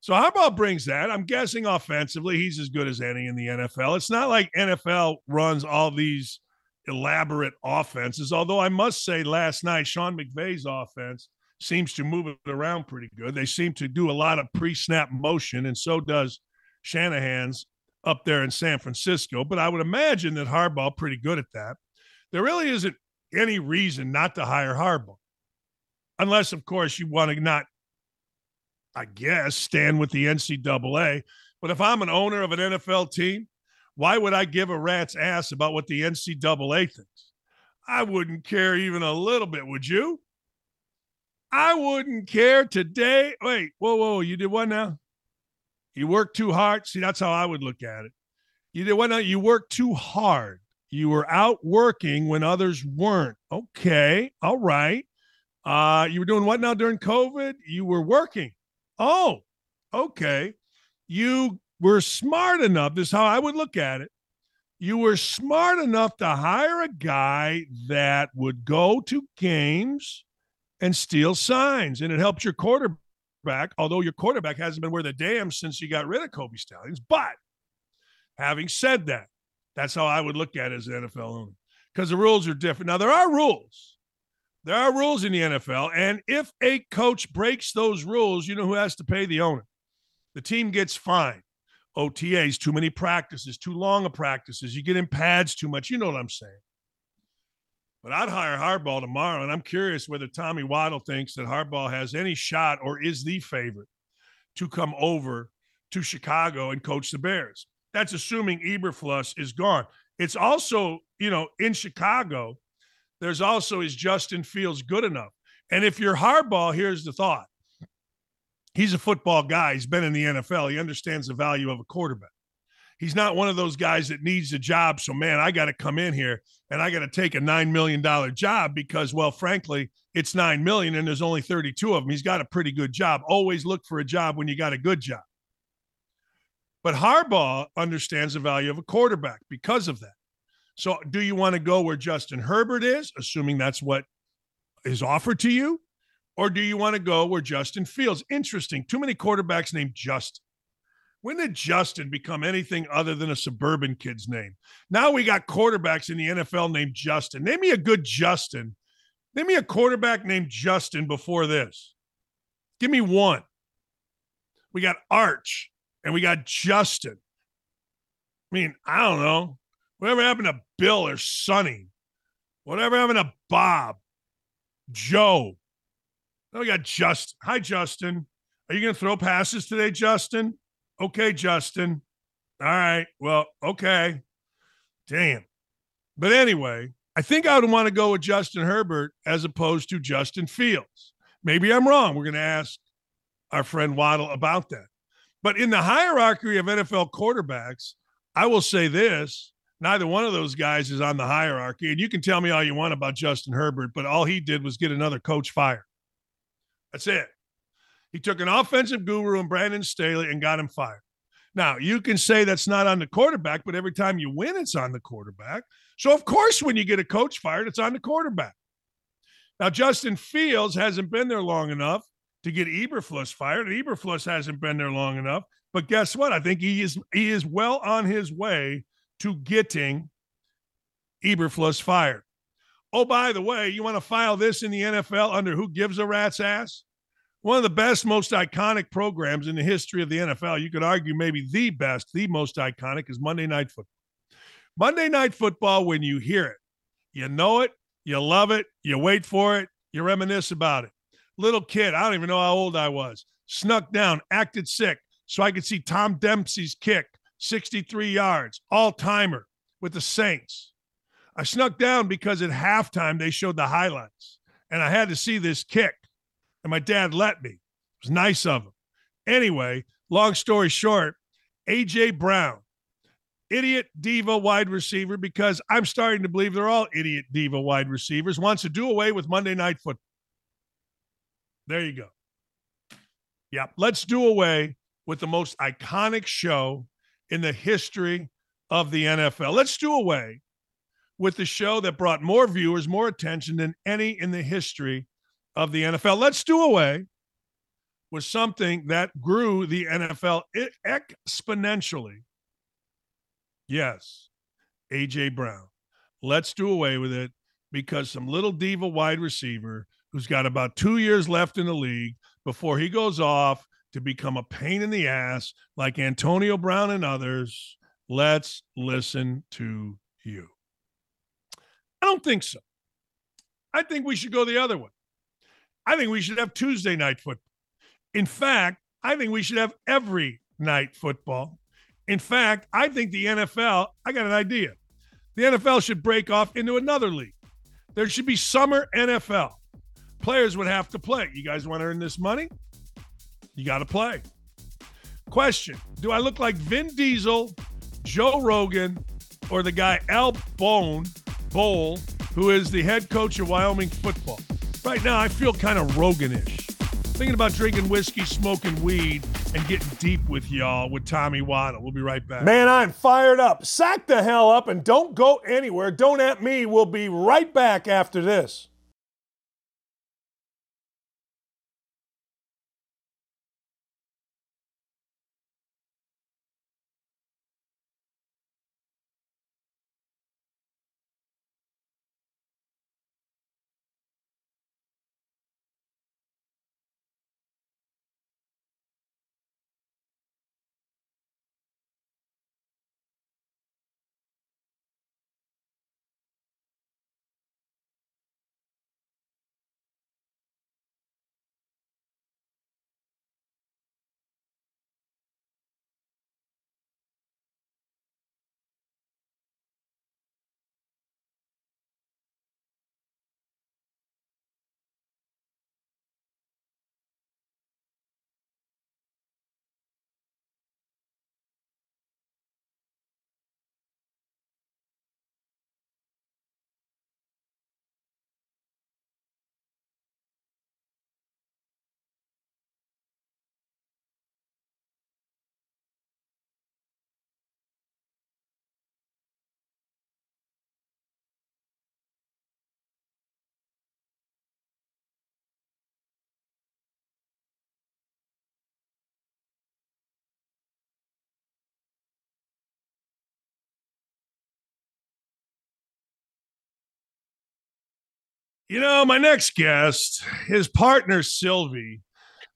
So Harbaugh brings that. I'm guessing offensively, he's as good as any in the NFL. It's not like NFL runs all these elaborate offenses. Although I must say, last night, Sean McVay's offense – seems to move it around pretty good. They seem to do a lot of pre snap motion, and so does Shanahan's up there in San Francisco. But I would imagine that Harbaugh pretty good at that. There really isn't any reason not to hire Harbaugh, unless, of course, you want to not, I guess, stand with the NCAA. But if I'm an owner of an NFL team, why would I give a rat's ass about what the NCAA thinks? I wouldn't care even a little bit, would you? I wouldn't care today. Wait, whoa, whoa, you did what now? You worked too hard. See, that's how I would look at it. You did what now? You worked too hard. You were out working when others weren't. Okay, all right. Uh, you were doing what now during COVID? You were working. Oh, okay. You were smart enough. This is how I would look at it. You were smart enough to hire a guy that would go to games and steal signs. And it helped your quarterback, although your quarterback hasn't been worth a damn since you got rid of Kobe Stalions. But having said that, that's how I would look at it as an NFL owner because the rules are different. Now, there are rules. There are rules in the NFL. And if a coach breaks those rules, you know who has to pay the owner? The team gets fined. OTAs, too many practices, too long of practices. You get in pads too much. You know what I'm saying. But I'd hire Harbaugh tomorrow, and I'm curious whether Tommy Waddle thinks that Harbaugh has any shot or is the favorite to come over to Chicago and coach the Bears. That's assuming Eberflus is gone. It's also, you know, in Chicago, there's also is Justin Fields good enough? And if you're Harbaugh, here's the thought he's a football guy. He's been in the NFL. He understands the value of a quarterback. He's not one of those guys that needs a job. So, man, I got to come in here and I got to take a $9 million job because, well, frankly, it's 9 million and there's only 32 of them. He's got a pretty good job. Always look for a job when you got a good job. But Harbaugh understands the value of a quarterback because of that. So, do you want to go where Justin Herbert is, assuming that's what is offered to you? Or do you want to go where Justin Fields? Interesting. Too many quarterbacks named Justin. When did Justin become anything other than a suburban kid's name? Now we got quarterbacks in the NFL named Justin. Name me a good Justin. Name me a quarterback named Justin before this. Give me one. We got Arch and we got Justin. I mean, I don't know. Whatever happened to Bill or Sonny? Whatever happened to Bob? Joe? Now we got Justin. Hi, Justin. Are you going to throw passes today, Justin? Okay, Justin. All right. Well, okay. Damn. But anyway, I think I would want to go with Justin Herbert as opposed to Justin Fields. Maybe I'm wrong. We're going to ask our friend Waddle about that. But in the hierarchy of NFL quarterbacks, I will say this neither one of those guys is on the hierarchy. And you can tell me all you want about Justin Herbert, but all he did was get another coach fired. That's it. He took an offensive guru and Brandon Staley and got him fired. Now, you can say that's not on the quarterback, but every time you win, it's on the quarterback. So, of course, when you get a coach fired, it's on the quarterback. Now, Justin Fields hasn't been there long enough to get Eberflus fired. And Eberflus hasn't been there long enough. But guess what? I think he is he is well on his way to getting Eberflus fired. Oh, by the way, you want to file this in the NFL under who gives a rat's ass? One of the best, most iconic programs in the history of the NFL. You could argue maybe the best, the most iconic is Monday Night Football. Monday Night Football, when you hear it, you know it, you love it, you wait for it, you reminisce about it. Little kid, I don't even know how old I was, snuck down, acted sick so I could see Tom Dempsey's kick, 63 yards, all timer with the Saints. I snuck down because at halftime they showed the highlights and I had to see this kick and my dad let me. It was nice of him. Anyway, long story short, AJ Brown, idiot diva wide receiver, because I'm starting to believe they're all idiot diva wide receivers, wants to do away with Monday Night Football. There you go. Yeah, let's do away with the most iconic show in the history of the NFL. Let's do away with the show that brought more viewers, more attention than any in the history of the NFL. Let's do away with something that grew the NFL exponentially. Yes, AJ Brown. Let's do away with it because some little diva wide receiver who's got about two years left in the league before he goes off to become a pain in the ass like Antonio Brown and others. Let's listen to you. I don't think so. I think we should go the other way. I think we should have Tuesday night football. In fact, I think we should have every night football. In fact, I think the NFL, I got an idea. The NFL should break off into another league. There should be summer NFL. Players would have to play. You guys want to earn this money? You got to play. Question Do I look like Vin Diesel, Joe Rogan, or the guy Al Bone, Bowl, who is the head coach of Wyoming football? Right now, I feel kind of Roganish. Thinking about drinking whiskey, smoking weed, and getting deep with y'all with Tommy Waddle. We'll be right back. Man, I'm fired up. Sack the hell up and don't go anywhere. Don't at me. We'll be right back after this. You know, my next guest, his partner Silvy,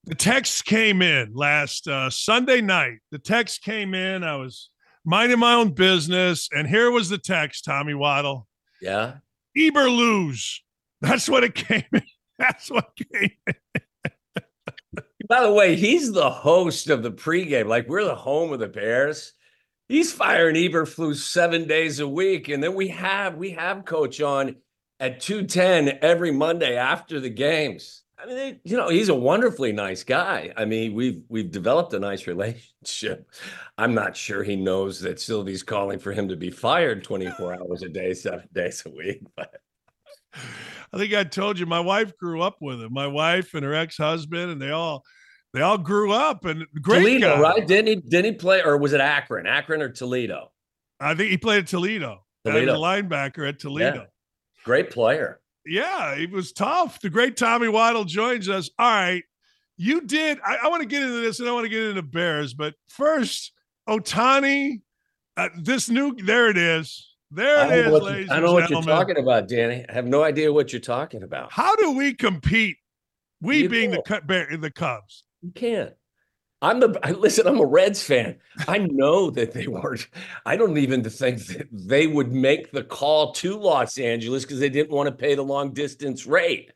the text came in last uh, Sunday night. The text came in. I was minding my own business, and here was the text, Tommy Waddle. Yeah. Eber lose. That's what it came in. That's what came in. By the way, he's the host of the pregame. Like we're the home of the Bears. He's firing Eberflus seven days a week, and then we have we have Coach on at two ten every Monday after the games. I mean, you know, he's a wonderfully nice guy. I mean, we've we've developed a nice relationship. I'm not sure he knows that Silvy's calling for him to be fired 24 hours a day, seven days a week. But I think I told you my wife grew up with him. My wife and her ex-husband, and they all they all grew up and great Toledo, guy. right? Didn't he? Didn't he play, or was it Akron? Akron or Toledo? I think he played at Toledo. Toledo. He was a linebacker at Toledo. Yeah. Great player. Yeah, he was tough. The great Tommy Waddle joins us. All right. You did. I, I want to get into this and I want to get into Bears, but first, Ohtani, uh, this new, there it is. There it is, ladies. I know what you're talking about, Danny. I have no idea what you're talking about. How do we compete? We you being the the Cubs. You can't. I'm the I, listen. I'm a Reds fan. I know that they weren't. I don't even think that they would make the call to Los Angeles because they didn't want to pay the long distance rate.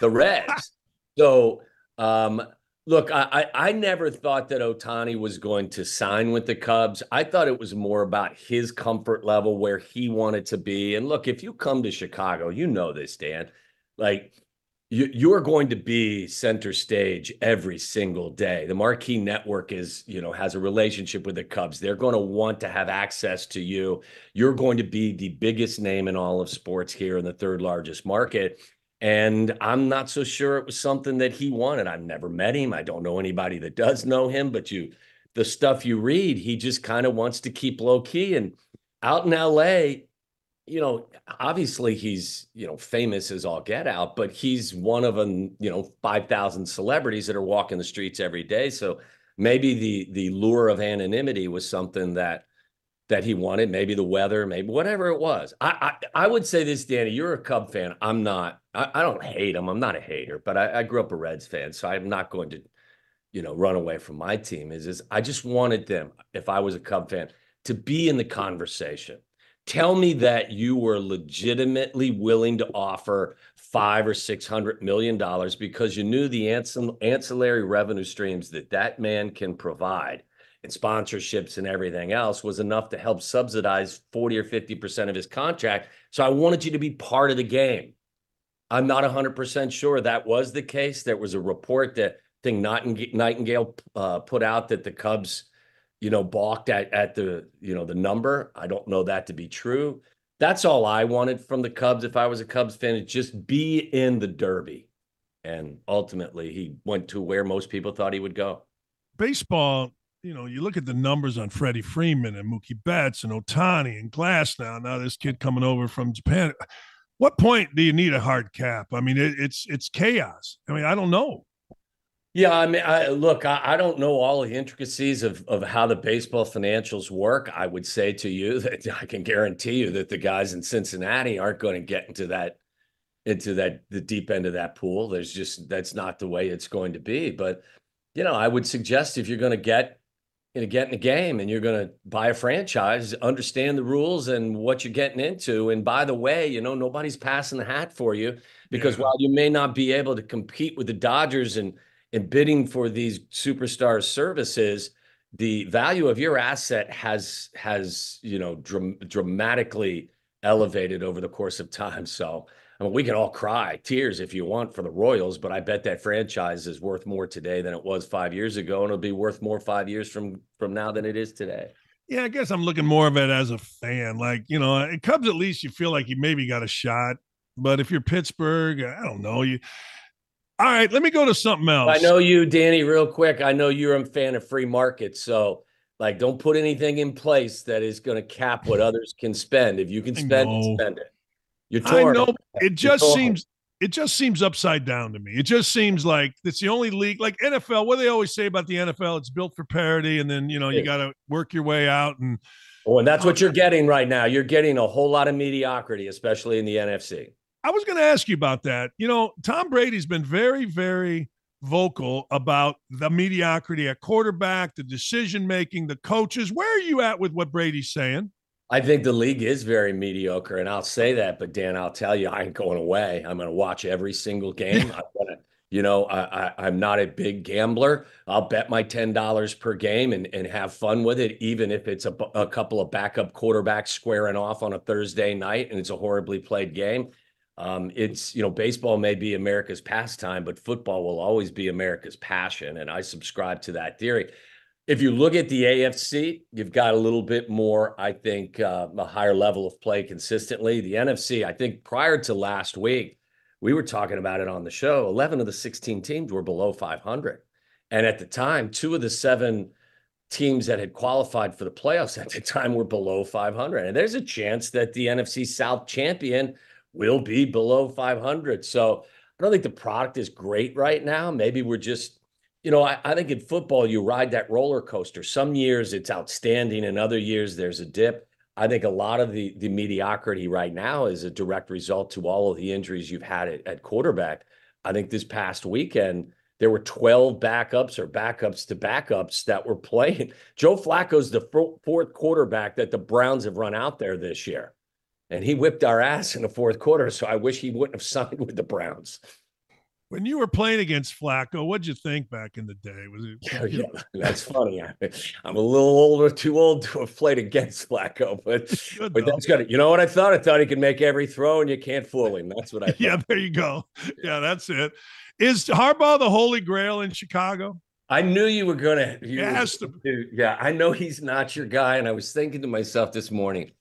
The Reds. so, um, look, I, I I never thought that Ohtani was going to sign with the Cubs. I thought it was more about his comfort level where he wanted to be. And look, if you come to Chicago, you know this, Dan. Like you, you're going to be center stage every single day. The marquee network is, you know, has a relationship with the Cubs. They're going to want to have access to you. You're going to be the biggest name in all of sports here in the third largest market. And I'm not so sure it was something that he wanted. I've never met him. I don't know anybody that does know him, but you, the stuff you read, he just kind of wants to keep low key. And out in LA, you know, obviously he's, you know, famous as all get out, but he's one of them, you know, 5,000 celebrities that are walking the streets every day. So maybe the the lure of anonymity was something that that he wanted, maybe the weather, maybe whatever it was. I I, I would say this, Danny, you're a Cub fan. I'm not. I, I don't hate him. I'm not a hater, but I, I grew up a Reds fan, so I'm not going to, you know, run away from my team. Is is I just wanted them, if I was a Cub fan, to be in the conversation tell me that you were legitimately willing to offer five or six hundred million dollars because you knew the ancillary revenue streams that that man can provide and sponsorships and everything else was enough to help subsidize 40 or 50% of his contract. So I wanted you to be part of the game. I'm not 100% sure that was the case. There was a report that thing Nightengale uh, put out that the Cubs you know, balked at at the you know the number. I don't know that to be true. That's all I wanted from the Cubs. If I was a Cubs fan, just be in the Derby, and ultimately he went to where most people thought he would go. Baseball, you know, you look at the numbers on Freddie Freeman and Mookie Betts and Ohtani and Glasnow Now, this kid coming over from Japan. What point do you need a hard cap? I mean, it, it's it's chaos. I mean, I don't know. Yeah, I mean, I, look, I, I, don't know all the intricacies of of how the baseball financials work. I would say to you that I can guarantee you that the guys in Cincinnati aren't going to get into that into that the deep end of that pool. There's just that's not the way it's going to be. But you know, I would suggest if you're going to get you know get in a game and you're going to buy a franchise, understand the rules and what you're getting into. And by the way, you know, nobody's passing the hat for you because yeah. while you may not be able to compete with the Dodgers and in bidding for these superstar services, the value of your asset has has you know dram- dramatically elevated over the course of time. So I mean, we can all cry tears if you want for the Royals, but I bet that franchise is worth more today than it was five years ago, and it'll be worth more five years from from now than it is today. Yeah, I guess I'm looking more of it as a fan. Like you know, it Cubs at least you feel like you maybe got a shot, but if you're Pittsburgh, I don't know you all right, let me go to something else. I know you, Danny, real quick. I know you're a fan of free markets. So, like, don't put anything in place that is going to cap what others can spend. If you can spend it, spend it. You're torn. I know. It just seems it just seems upside down to me. It just seems like it's the only league like NFL. What do they always say about the NFL? It's built for parity, and then you know you got to work your way out. And oh, and that's what oh, you're getting right now. You're getting a whole lot of mediocrity, especially in the NFC. I was going to ask you about that. You know, Tom Brady's been very, very vocal about the mediocrity at quarterback, the decision making, the coaches. Where are you at with what Brady's saying? I think the league is very mediocre, and I'll say that. But Dan, I'll tell you, I ain't going away. I'm going to watch every single game. I'm gonna, you know, I, I, am not a big gambler. I'll bet my ten dollars per game and and have fun with it, even if it's a, a couple of backup quarterbacks squaring off on a Thursday night and it's a horribly played game. Um, it's you know baseball may be America's pastime, but football will always be America's passion, and I subscribe to that theory. If you look at the AFC, you've got a little bit more, I think, uh, a higher level of play consistently. The NFC, I think, prior to last week, we were talking about it on the show. Eleven of the sixteen teams were below 500, and at the time, two of the seven teams that had qualified for the playoffs at the time were below 500. And there's a chance that the NFC South champion will be below 500. So I don't think the product is great right now. Maybe we're just, you know, I, I think in football, you ride that roller coaster. Some years it's outstanding, and other years there's a dip. I think a lot of the the mediocrity right now is a direct result to all of the injuries you've had at, at quarterback. I think this past weekend there were 12 backups or backups to backups that were playing. Joe Flacco's the fourth quarterback that the Browns have run out there this year and he whipped our ass in the fourth quarter. So I wish he wouldn't have signed with the Browns. When you were playing against Flacco, what'd you think back in the day? Was it? Yeah, yeah that's funny. I, am a little older, too old to have played against Flacco, but good but that's good. You know what I thought? I thought he could make every throw, and you can't fool him. That's what I. Thought. yeah, there you go. Yeah, that's it. Is Harbaugh the holy grail in Chicago? I knew you were going to. Yes. Yeah, I know he's not your guy, and I was thinking to myself this morning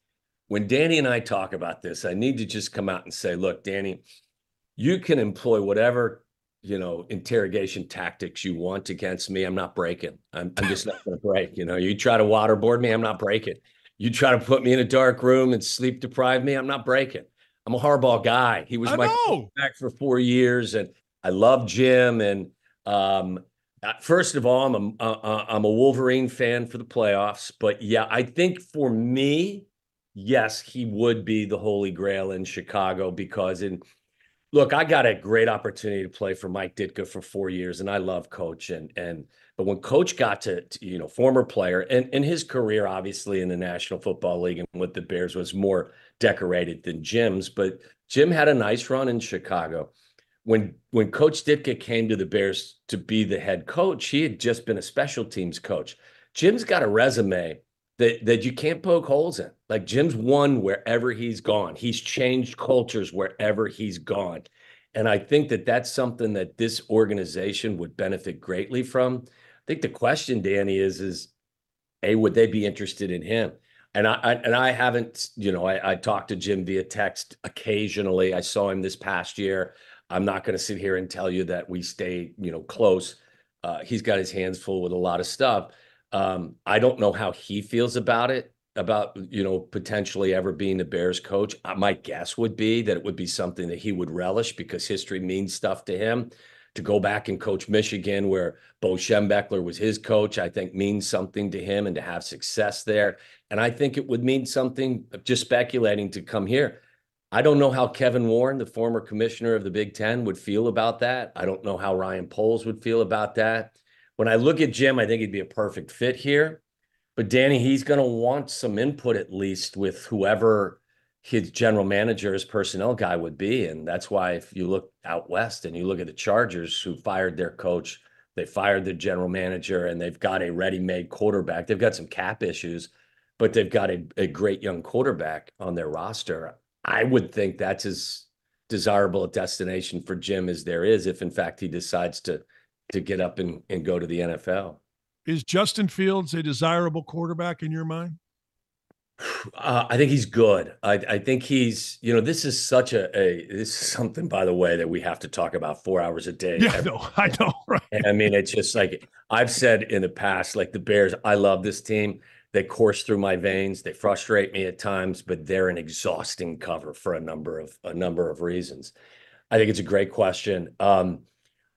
when Danny and I talk about this, I need to just come out and say, look, Danny, you can employ whatever you know interrogation tactics you want against me. I'm not breaking. I'm, I'm just not going to break. You know, you try to waterboard me, I'm not breaking. You try to put me in a dark room and sleep deprive me, I'm not breaking. I'm a Harbaugh guy. He was I my back for four years, and I love Jim. And um, uh, first of all, I'm a, uh, I'm a Wolverine fan for the playoffs. But yeah, I think for me, yes, he would be the holy grail in Chicago because in look, I got a great opportunity to play for Mike Ditka for four years, and I love Coach. And and but when Coach got to, to you know former player and and his career obviously in the National Football League and with the Bears was more decorated than Jim's, but Jim had a nice run in Chicago. When when Coach Ditka came to the Bears to be the head coach, he had just been a special teams coach. Jim's got a resume that that you can't poke holes in. Like Jim's won wherever he's gone. He's changed cultures wherever he's gone. And I think that that's something that this organization would benefit greatly from. I think the question, Danny, is is a would they be interested in him? And I, I and I haven't, you know, I, I talked to Jim via text occasionally. I saw him this past year. I'm not going to sit here and tell you that we stay, you know, close. Uh, he's got his hands full with a lot of stuff. Um, I don't know how he feels about it, about you know potentially ever being the Bears coach. Uh, my guess would be that it would be something that he would relish because history means stuff to him. To go back and coach Michigan, where Bo Schembechler was his coach, I think means something to him, and to have success there. And I think it would mean something. Just speculating to come here. I don't know how Kevin Warren, the former commissioner of the Big Ten, would feel about that. I don't know how Ryan Poles would feel about that. When I look at Jim, I think he'd be a perfect fit here. But Danny, he's going to want some input at least with whoever his general manager, his personnel guy would be. And that's why if you look out west and you look at the Chargers who fired their coach, they fired their general manager, and they've got a ready made quarterback. They've got some cap issues, but they've got a, a great young quarterback on their roster. I would think that's as desirable a destination for Jim as there is if, in fact, he decides to to get up and, and go to the NFL. Is Justin Fields a desirable quarterback in your mind? Uh, I think he's good. I, I, think he's, you know, this is such a, a, this is something, by the way, that we have to talk about four hours a day. Yeah, no, I know, right? I mean, it's just like I've said in the past, like the Bears, I love this team. They course through my veins. They frustrate me at times, but they're an exhausting cover for a number of a number of reasons. I think it's a great question. Um,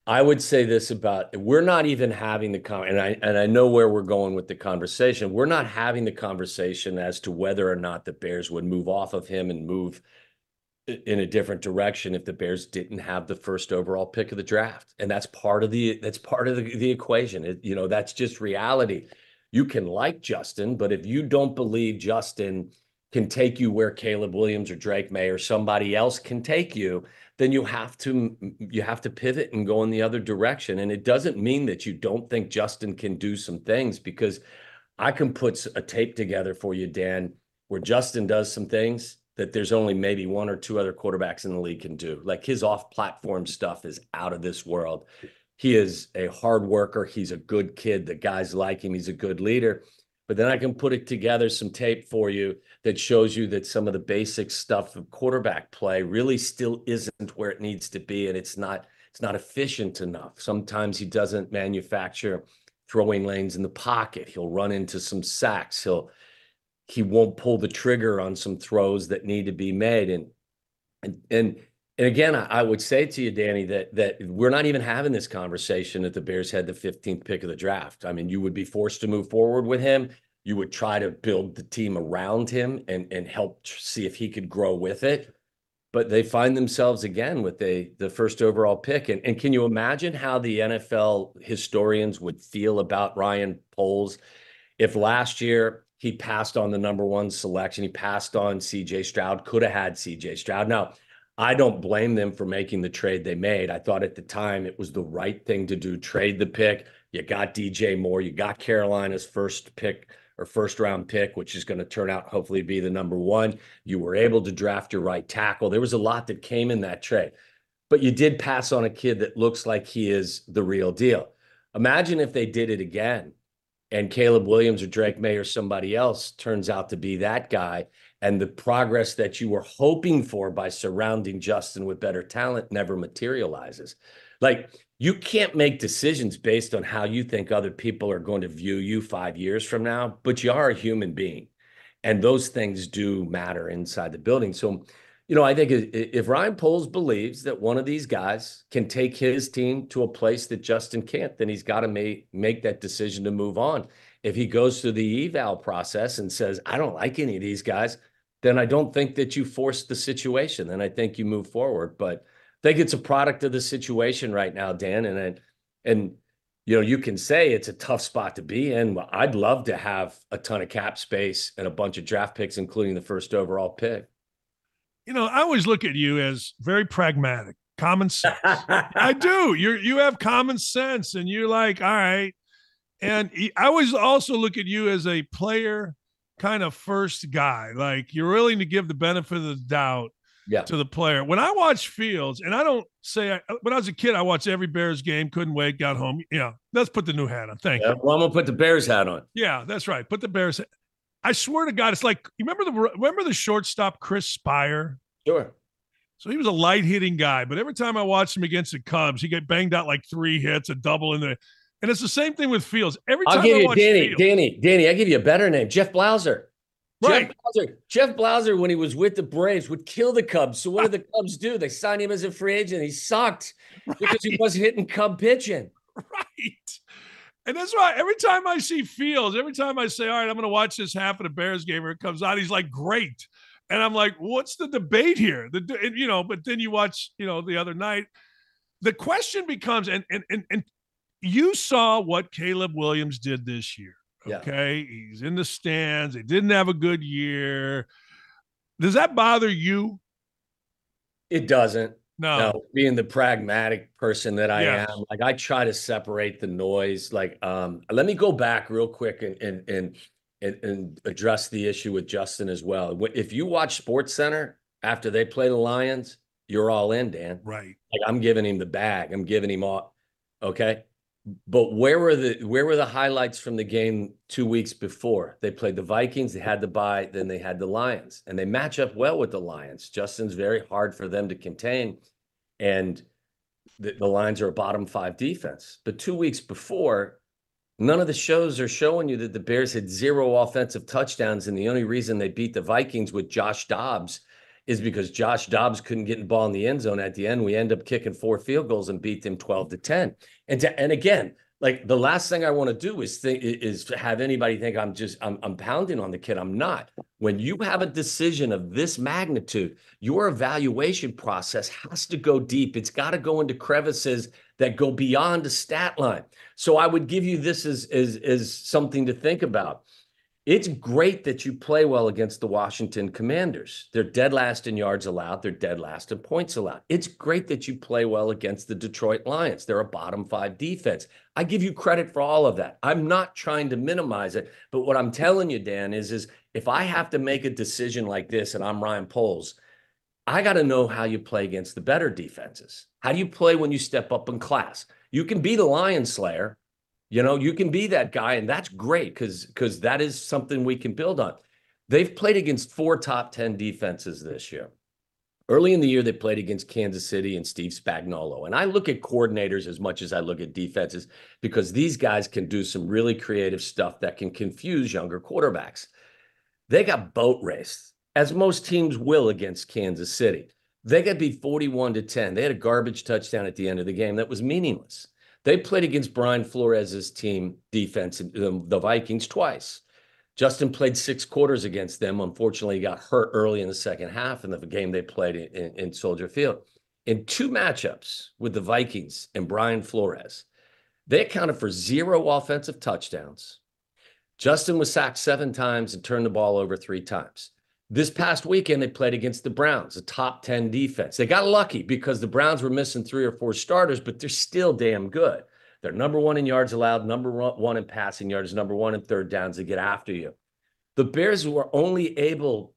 I would say this about we're not even having the con and I and I know where we're going with the conversation. We're not having the conversation as to whether or not the Bears would move off of him and move in a different direction if the Bears didn't have the first overall pick of the draft. And that's part of the that's part of the, the equation. It, you know, that's just reality. You can like Justin, but if you don't believe Justin can take you where Caleb Williams or Drake Maye or somebody else can take you, then you have to you have to pivot and go in the other direction. And it doesn't mean that you don't think Justin can do some things because I can put a tape together for you, Dan, where Justin does some things that there's only maybe one or two other quarterbacks in the league can do. Like his off-platform stuff is out of this world. He is a hard worker. He's a good kid. The guys like him. He's a good leader. But then I can put it together some tape for you that shows you that some of the basic stuff of quarterback play really still isn't where it needs to be, and it's not it's not efficient enough. Sometimes he doesn't manufacture throwing lanes in the pocket. He'll run into some sacks. He'll he won't pull the trigger on some throws that need to be made. And and and and again, I, I would say to you, Danny, that that we're not even having this conversation that the Bears had the 15th pick of the draft. I mean, you would be forced to move forward with him. You would try to build the team around him and and help see if he could grow with it. But they find themselves again with the the first overall pick. And, and can you imagine how the NFL historians would feel about Ryan Poles if last year he passed on the number one selection. He passed on CJ Stroud, could have had CJ Stroud. Now, I don't blame them for making the trade they made. I thought at the time it was the right thing to do. Trade the pick. You got DJ Moore. You got Carolina's first pick or first round pick, which is going to turn out hopefully be the number one. You were able to draft your right tackle. There was a lot that came in that trade, but you did pass on a kid that looks like he is the real deal. Imagine if they did it again and Caleb Williams or Drake Maye or somebody else turns out to be that guy, and the progress that you were hoping for by surrounding Justin with better talent never materializes. Like you can't make decisions based on how you think other people are going to view you five years from now, but you are a human being. And those things do matter inside the building. So you know, I think if Ryan Poles believes that one of these guys can take his team to a place that Justin can't, then he's got to make make that decision to move on. If he goes through the eval process and says, "I don't like any of these guys," then I don't think that you force the situation. Then I think you move forward. But I think it's a product of the situation right now, Dan. And and you know, you can say it's a tough spot to be in. I'd love to have a ton of cap space and a bunch of draft picks, including the first overall pick you know, I always look at you as very pragmatic, common sense. I do. You're you have common sense, and you're like, all right. And I always also look at you as a player kind of first guy. Like you're willing to give the benefit of the doubt yeah. to the player. When I watch Fields, and I don't say I, when I was a kid, I watched every Bears game, couldn't wait, got home. Yeah, let's put the new hat on. Thank yeah, you. Well, I'm gonna put the Bears hat on. Yeah, that's right. Put the Bears. I swear to God, it's like you remember the remember the shortstop Chris Speier. Sure. So he was a light hitting guy, but every time I watched him against the Cubs, he got banged out like three hits, a double in the. And it's the same thing with Fields. Every time I'll give I you watch Danny, Fields, Danny, Danny. I give you a better name, Jeff Blauser. Right. Jeff Blauser, Jeff Blauser, when he was with the Braves, would kill the Cubs. So what did the Cubs do? They signed him as a free agent. He sucked right. because he wasn't hitting Cub pitching. Right. And that's why every time I see Fields, every time I say, all right, I'm going to watch this half of the Bears game where it comes out, he's like, great. And I'm like, what's the debate here? The and, you know, but then you watch, you know, the other night, the question becomes, and and and, and you saw what Caleb Williams did this year. Okay, yeah. he's in the stands. He didn't have a good year. Does that bother you? It doesn't. No. no. being the pragmatic person that I yes. am, like I try to separate the noise. Like, um, let me go back real quick and and and and, and address the issue with Justin as well. If you watch Sports Center after they play the Lions, you're all in, Dan. Right. Like I'm giving him the bag. I'm giving him all. Okay. But where were the where were the highlights from the game two weeks before? They played the Vikings, they had the bye, then they had the Lions, and they match up well with the Lions. Justin's very hard for them to contain, and the, the Lions are a bottom five defense. But two weeks before, None of the shows are showing you that the Bears had zero offensive touchdowns, and the only reason they beat the Vikings with Josh Dobbs is because Josh Dobbs couldn't get the ball in the end zone. At the end, we end up kicking four field goals and beat them twelve to ten. And to, and again, like the last thing I want to do is think is have anybody think I'm just I'm, I'm pounding on the kid. I'm not. When you have a decision of this magnitude, your evaluation process has to go deep. It's got to go into crevices that go beyond a stat line. So I would give you this as as as something to think about. It's great that you play well against the Washington Commanders. They're dead last in yards allowed, they're dead last in points allowed. It's great that you play well against the Detroit Lions. They're a bottom five defense. I give you credit for all of that. I'm not trying to minimize it, but what I'm telling you, Dan, is, is if I have to make a decision like this and I'm Ryan Poles, I got to know how you play against the better defenses. How do you play when you step up in class? You can be the Lion Slayer, you know, you can be that guy, and that's great because because that is something we can build on. They've played against four top 10 defenses this year. Early in the year, they played against Kansas City and Steve Spagnuolo. And I look at coordinators as much as I look at defenses because these guys can do some really creative stuff that can confuse younger quarterbacks. They got boat raced, as most teams will against Kansas City. They got beat 41 to 10. They had a garbage touchdown at the end of the game that was meaningless. They played against Brian Flores' team defense, the Vikings, twice. Justin played six quarters against them. Unfortunately, he got hurt early in the second half in the game they played in, in Soldier Field. In two matchups with the Vikings and Brian Flores, they accounted for zero offensive touchdowns. Justin was sacked seven times and turned the ball over three times. This past weekend, they played against the Browns, a top 10 defense. They got lucky because the Browns were missing three or four starters, but they're still damn good. They're number one in yards allowed, number one in passing yards, number one in third downs to get after you. The Bears were only able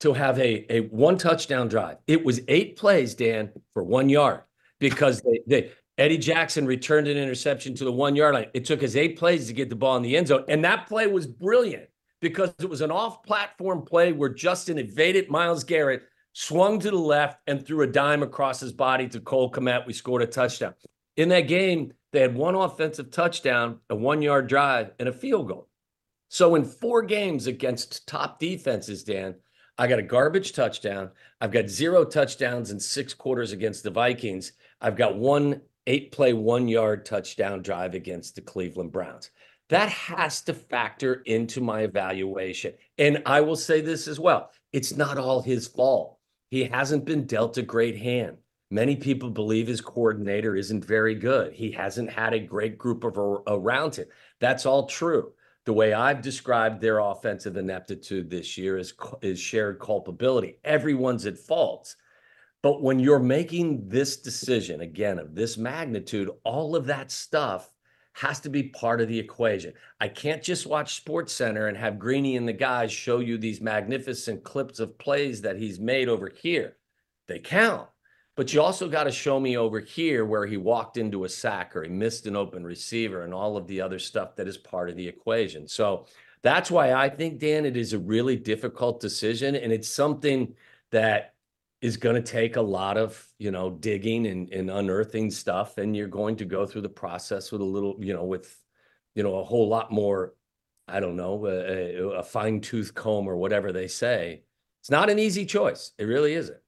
to have a, a one touchdown drive. It was eight plays, Dan, for one yard because they, they Eddie Jackson returned an interception to the one yard line. It took us eight plays to get the ball in the end zone. And that play was brilliant because it was an off platform play where Justin evaded Myles Garrett, swung to the left, and threw a dime across his body to Cole Kmet. We scored a touchdown. In that game, they had one offensive touchdown, a one yard drive, and a field goal. So in four games against top defenses, Dan, I got a garbage touchdown. I've got zero touchdowns in six quarters against the Vikings. I've got one eight play, one yard touchdown drive against the Cleveland Browns. That has to factor into my evaluation. And I will say this as well it's not all his fault. He hasn't been dealt a great hand. Many people believe his coordinator isn't very good. He hasn't had a great group of around him. That's all true. The way I've described their offensive ineptitude this year is, is shared culpability. Everyone's at fault. But when you're making this decision, again, of this magnitude, all of that stuff has to be part of the equation. I can't just watch Sports Center and have Greeny and the guys show you these magnificent clips of plays that he's made over here. They count. But you also got to show me over here where he walked into a sack or he missed an open receiver and all of the other stuff that is part of the equation. So that's why I think, Dan, it is a really difficult decision. And it's something that is going to take a lot of you know digging and, and unearthing stuff and you're going to go through the process with a little you know with you know a whole lot more i don't know a, a fine-tooth comb or whatever they say. It's not an easy choice. It really isn't.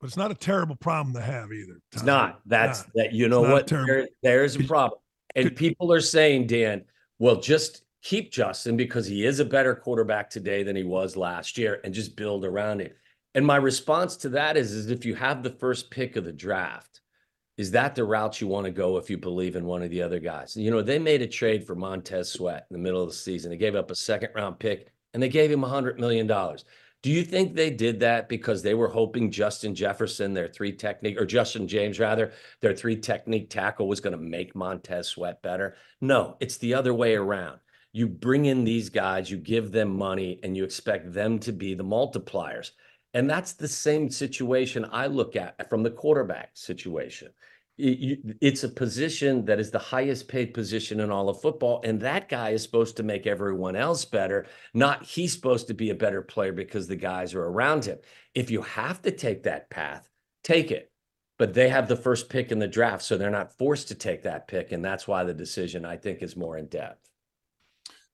But it's not a terrible problem to have either Tom. it's not that's not. that you know what? there, there's a problem. And people are saying dan well just keep justin because he is a better quarterback today than he was last year and just build around it and my response to that is, is if you have the first pick of the draft, is that the route you want to go if you believe in one of the other guys? You know, they made a trade for Montez Sweat in the middle of the season. They gave up a second round pick and they gave him $100 million. Do you think they did that because they were hoping Justin Jefferson, their three technique, or Justin James rather, their three technique tackle was going to make Montez Sweat better? No, it's the other way around. You bring in these guys, you give them money, and you expect them to be the multipliers. And that's the same situation I look at from the quarterback situation. It's a position that is the highest paid position in all of football. And that guy is supposed to make everyone else better, not he's supposed to be a better player because the guys are around him. If you have to take that path, take it. But they have the first pick in the draft, so they're not forced to take that pick. And that's why the decision, I think, is more in depth.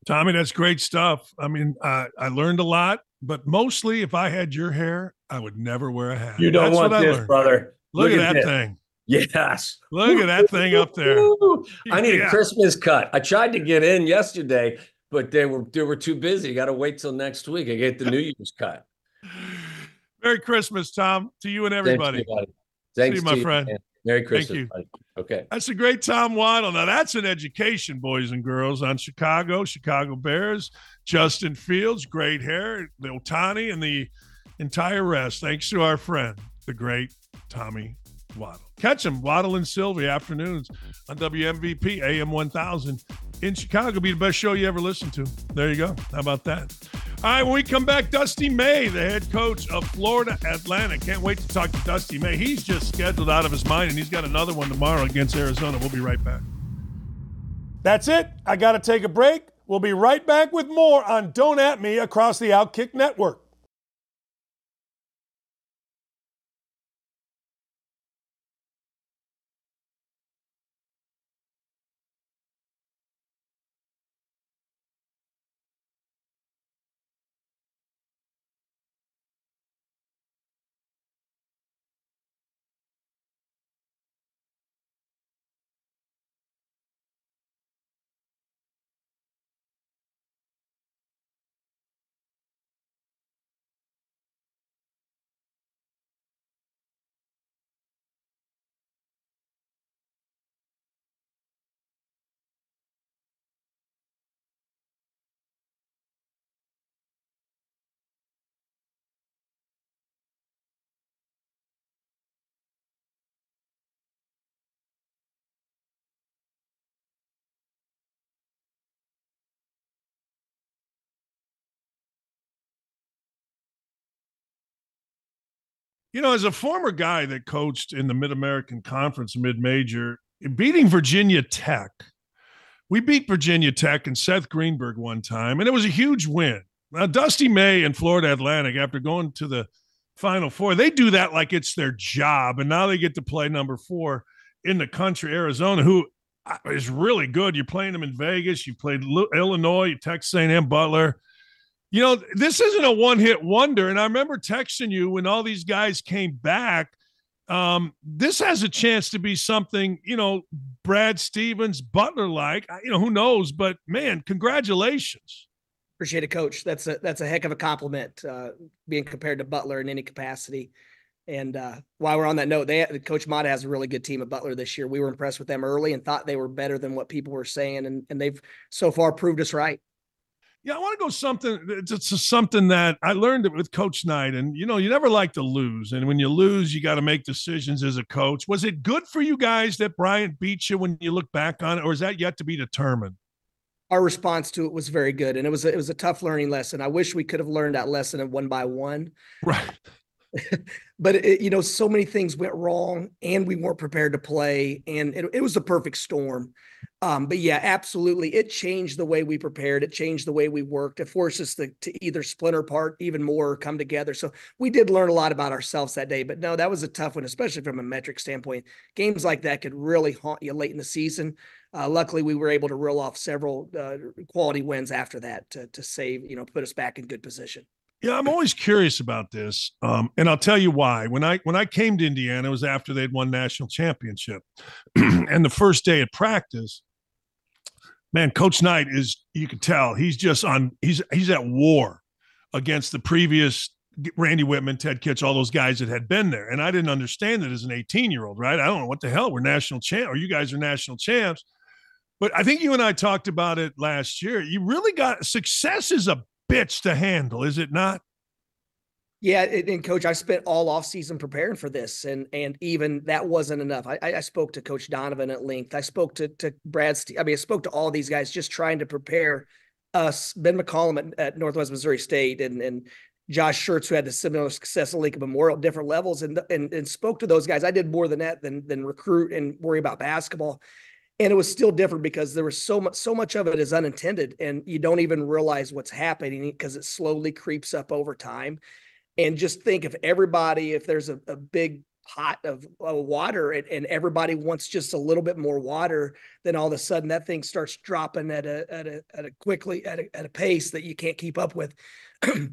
Tommy, that's great stuff. I mean, uh, I learned a lot but mostly if I had your hair, I would never wear a hat. You don't That's want this, brother. Look, Look at, at, that thing. Yes. Look at that thing up there. I need Yeah. a Christmas cut. I tried to get in yesterday, but they were they were too busy. Got to wait till next week. I get the New Year's cut. Merry Christmas, Tom, to you and Thanks, everybody. buddy. Thanks, you, my friend. man. Merry Christmas, you. buddy. Okay. That's a great Tom Waddle. Now that's an education, boys and girls, on Chicago, Chicago Bears, Justin Fields, great hair, the Ohtani, and the entire rest. Thanks to our friend, the great Tommy Waddle. Catch him, Waddle and Silvy afternoons on WMVP AM 1000 in Chicago. Be the best show you ever listened to. There you go. How about that? All right, when we come back, Dusty May, the head coach of Florida Atlantic. Can't wait to talk to Dusty May. He's just scheduled out of his mind, and he's got another one tomorrow against Arizona. We'll be right back. That's it. I got to take a break. We'll be right back with more on Don't At Me across the Outkick Network. You know, as a former guy that coached in the Mid American Conference, mid major, beating Virginia Tech, we beat Virginia Tech and Seth Greenberg one time, and it was a huge win. Now, Dusty May and Florida Atlantic, after going to the Final Four, they do that like it's their job, and now they get to play number four in the country, Arizona, who uh, really good. You're playing them in Vegas. You played Illinois, Texas A&M, Butler you know, this isn't a one hit wonder. And I remember texting you when all these guys came back. Um, this has a chance to be something, you know, Brad Stevens, Butler like, you know, who knows? But man, congratulations. Appreciate it, Coach. That's a that's a heck of a compliment, uh, being compared to Butler in any capacity. And uh, while we're on that note, they Coach Matta has a really good team at Butler this year. We were impressed with them early and thought they were better than what people were saying, and and they've so far proved us right. Yeah, I want to go something. Uh, it's, it's something that I learned it with Coach Knight, and you know, you never like to lose, and when you lose, you got to make decisions as a coach. Was it good for you guys that Bryant beat you when you look back on it, or is that yet to be determined? Our response to it was very good, and it was a, it was a tough learning lesson. I wish we could have learned that lesson in one by one. Right. but it, you know, so many things went wrong, and we weren't prepared to play, and it, it was the perfect storm. Um, but yeah, absolutely, it changed the way we prepared. It changed the way we worked. It forced us to, to either splinter apart even more or come together. So we did learn a lot about ourselves that day. But no, that was a tough one, especially from a metric standpoint. Games like that could really haunt you late in the season. Uh, luckily, we were able to reel off several uh, quality wins after that to, to save, you know, put us back in good position. Yeah, I'm always curious about this, um, and I'll tell you why. When I when I came to Indiana, it was after they'd won national championship, and the first day at practice, man, Coach Knight is you can tell he's just on he's he's at war against the previous Randy Wittman, Ted Kitch, all those guys that had been there, and I didn't understand it as an 18 year old, right? I don't know what the hell we're national champ or you guys are national champs. But I think you and I talked about it last year. You really got success is a bitch to handle, is it not? Yeah, and coach, I spent all off season preparing for this, and and even that wasn't enough. I, I spoke to Coach Donovan at length. I spoke to to Brad. I mean, I spoke to all these guys just trying to prepare us. Ben McCollum at, at Northwest Missouri State, and and Josh Schertz, who had the similar success at Lincoln Memorial, different levels, and and and spoke to those guys. I did more than that than than recruit and worry about basketball and it was still different because there was so much so much of it is unintended and you don't even realize what's happening because it slowly creeps up over time. And just think if everybody if there's a, a big pot of, of water and, and, everybody wants just a little bit more water then all of a sudden that thing starts dropping at a at a, at a quickly at a, at a pace that you can't keep up with.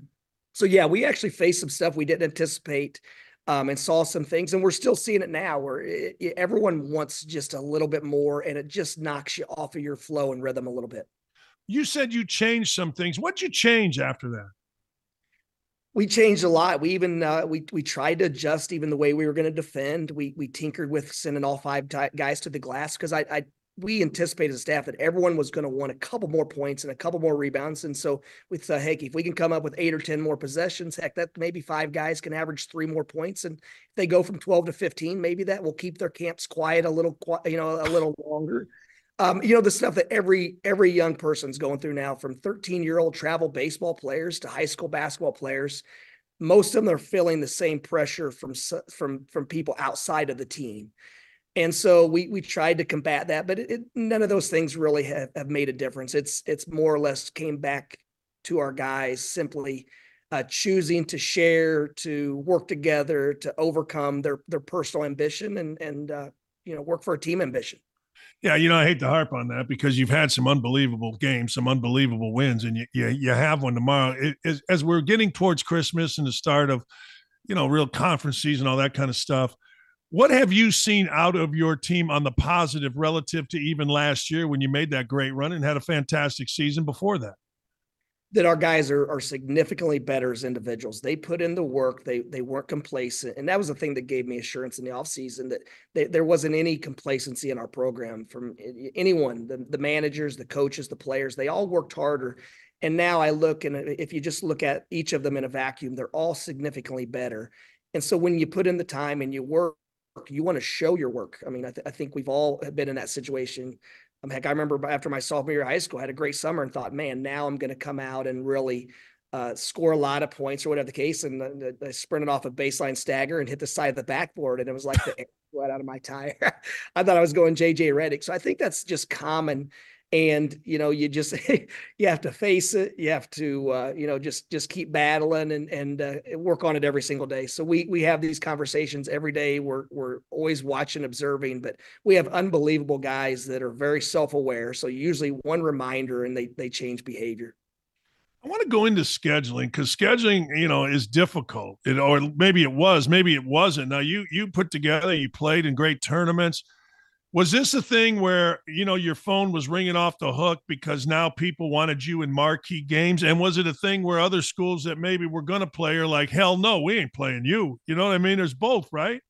So yeah we actually faced some stuff we didn't anticipate um, and saw some things, and we're still seeing it now where it, it, everyone wants just a little bit more, and it just knocks you off of your flow and rhythm a little bit. You said you changed some things. What'd you change after that? We changed a lot. We even uh, we we tried to adjust even the way we were going to defend. We we tinkered with sending all five guys to the glass because I, I we anticipated as staff that everyone was going to want a couple more points and a couple more rebounds. And so we thought, hey, if we can come up with eight or 10 more possessions, heck, that maybe five guys can average three more points. And if they go from 12 to 15, maybe that will keep their camps quiet a little, you know, a little longer. Um, you know, the stuff that every every young person's going through now, from 13 year old travel baseball players to high school basketball players, most of them are feeling the same pressure from from from people outside of the team. And so we we tried to combat that, but it, it, none of those things really have, have made a difference. It's it's more or less came back to our guys simply uh, choosing to share, to work together, to overcome their their personal ambition and and uh, you know work for a team ambition. Yeah, you know, I hate to harp on that because you've had some unbelievable games, some unbelievable wins, and you you, you have one tomorrow. It, as, as we're getting towards Christmas and the start of, you know, real conference season, all that kind of stuff what have you seen out of your team on the positive relative to even last year when you made that great run and had a fantastic season before that? That our guys are, are significantly better as individuals. They put in the work. They they weren't complacent, and that was the thing that gave me assurance in the offseason that they, there wasn't any complacency in our program from anyone. The, the managers, the coaches, the players. They all worked harder. And now I look, and uh, if you just look at each of them in a vacuum, they're all significantly better. And so when you put in the time and you work you want to show your work. I mean, I, th- I think we've all been in that situation. Um, heck, I remember after my sophomore year of high school, I had a great summer and thought, man, now I'm going to come out and really uh, score a lot of points or whatever the case. And uh, I sprinted off a baseline stagger and hit the side of the backboard, and it was like the air right out of my tire. I thought I was going JJ Redick. So I think that's just common and you know you just you have to face it you have to uh, you know just just keep battling and and uh, work on it every single day. So we we have these conversations every day. We're we're always watching observing but we have unbelievable guys that are very self-aware. So usually one reminder and they they change behavior. I want to go into scheduling because scheduling, you know, is difficult. It, or maybe it was, maybe it wasn't. Now you you put together, you played in great tournaments was this a thing where you know your phone was ringing off the hook because now people wanted you in marquee games? And was it a thing where other schools that maybe were going to play are like hell no we ain't playing you. You know what i mean? There's both right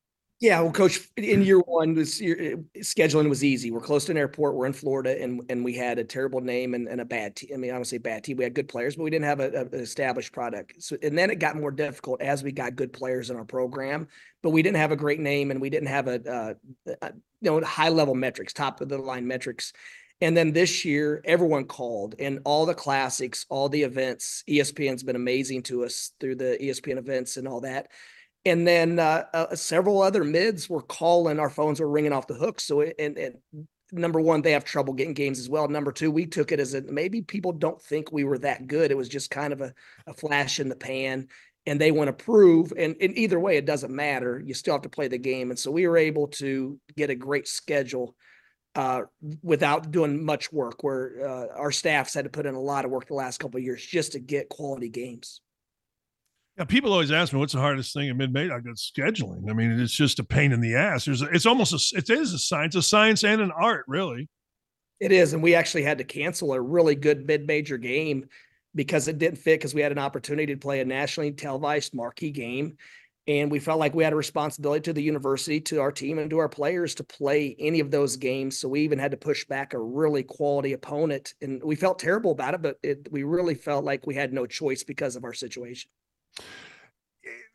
yeah, well, coach, in year one, this year, eh, scheduling was easy. We're close to an airport. We're in Florida, and and we had a terrible name and, and a bad team. I mean, I don't say bad team. We had good players, but we didn't have a, a, an established product. So, and then it got more difficult as we got good players in our program, but we didn't have a great name, and we didn't have a, a, a you know high level metrics, top of the line metrics. And then this year, everyone called, and all the classics, all the events. ESPN's been amazing to us through the ESPN events and all that and then uh, uh, several other mids were calling. Our phones were ringing off the hook. So, and, and number one, they have trouble getting games as well. Number two, we took it as a maybe people don't think we were that good. It was just kind of a, a flash in the pan, and they want to prove. And, and either way, it doesn't matter. You still have to play the game. And so we were able to get a great schedule uh, without doing much work. Where uh, our staffs had to put in a lot of work the last couple of years just to get quality games. Yeah, people always ask me what's the hardest thing in mid-major. I go scheduling. I mean, it's just a pain in the ass. There's, a, it's almost a, it is a science, a science and an art, really. It is, and we actually had to cancel a really good mid-major game because it didn't fit because we had an opportunity to play a nationally televised marquee game, and we felt like we had a responsibility to the university, to our team, and to our players to play any of those games. So we even had to push back a really quality opponent, and we felt terrible about it, but it, we really felt like we had no choice because of our situation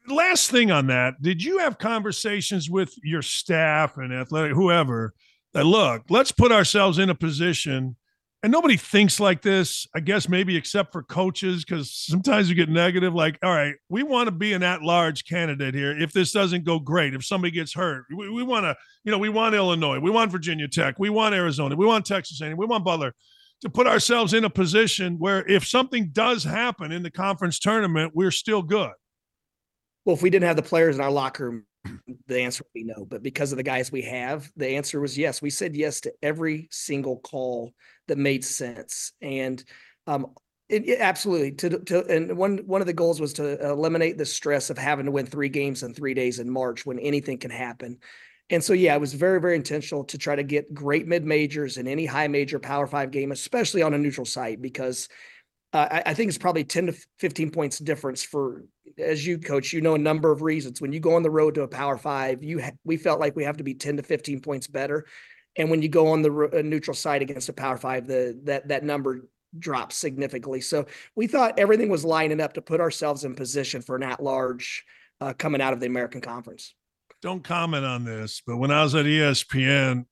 last thing on that, did you have conversations with your staff and athletic, whoever, that look, let's put ourselves in a position, and nobody thinks like this, I guess maybe except for coaches, because sometimes you get negative, like, all right, we want to be an at large candidate here. If this doesn't go great, if somebody gets hurt, we, we want to, you know, we want Illinois, we want Virginia Tech, we want Arizona, we want Texas A&M, we want Butler to put ourselves in a position where if something does happen in the conference tournament, we're still good. Well, if we didn't have the players in our locker room, the answer would be no. But because of the guys we have, the answer was yes. We said yes to every single call that made sense. And um, It, it- absolutely. To, to, and one, one of the goals was to eliminate the stress of having to win three games in three days in March when anything can happen. And so, yeah, it was very, very intentional to try to get great mid majors in any high major power five game, especially on a neutral site, because uh, I, I think it's probably 10 to 15 points difference for, as you coach, you know, a number of reasons. When you go on the road to a power five, you, ha- we felt like we have to be 10 to 15 points better. And when you go on the neutral site against a power five, the, that, that number drops significantly. So we thought everything was lining up to put ourselves in position for an at large uh, coming out of the American Conference. Don't comment on this, but when I was at ESPN,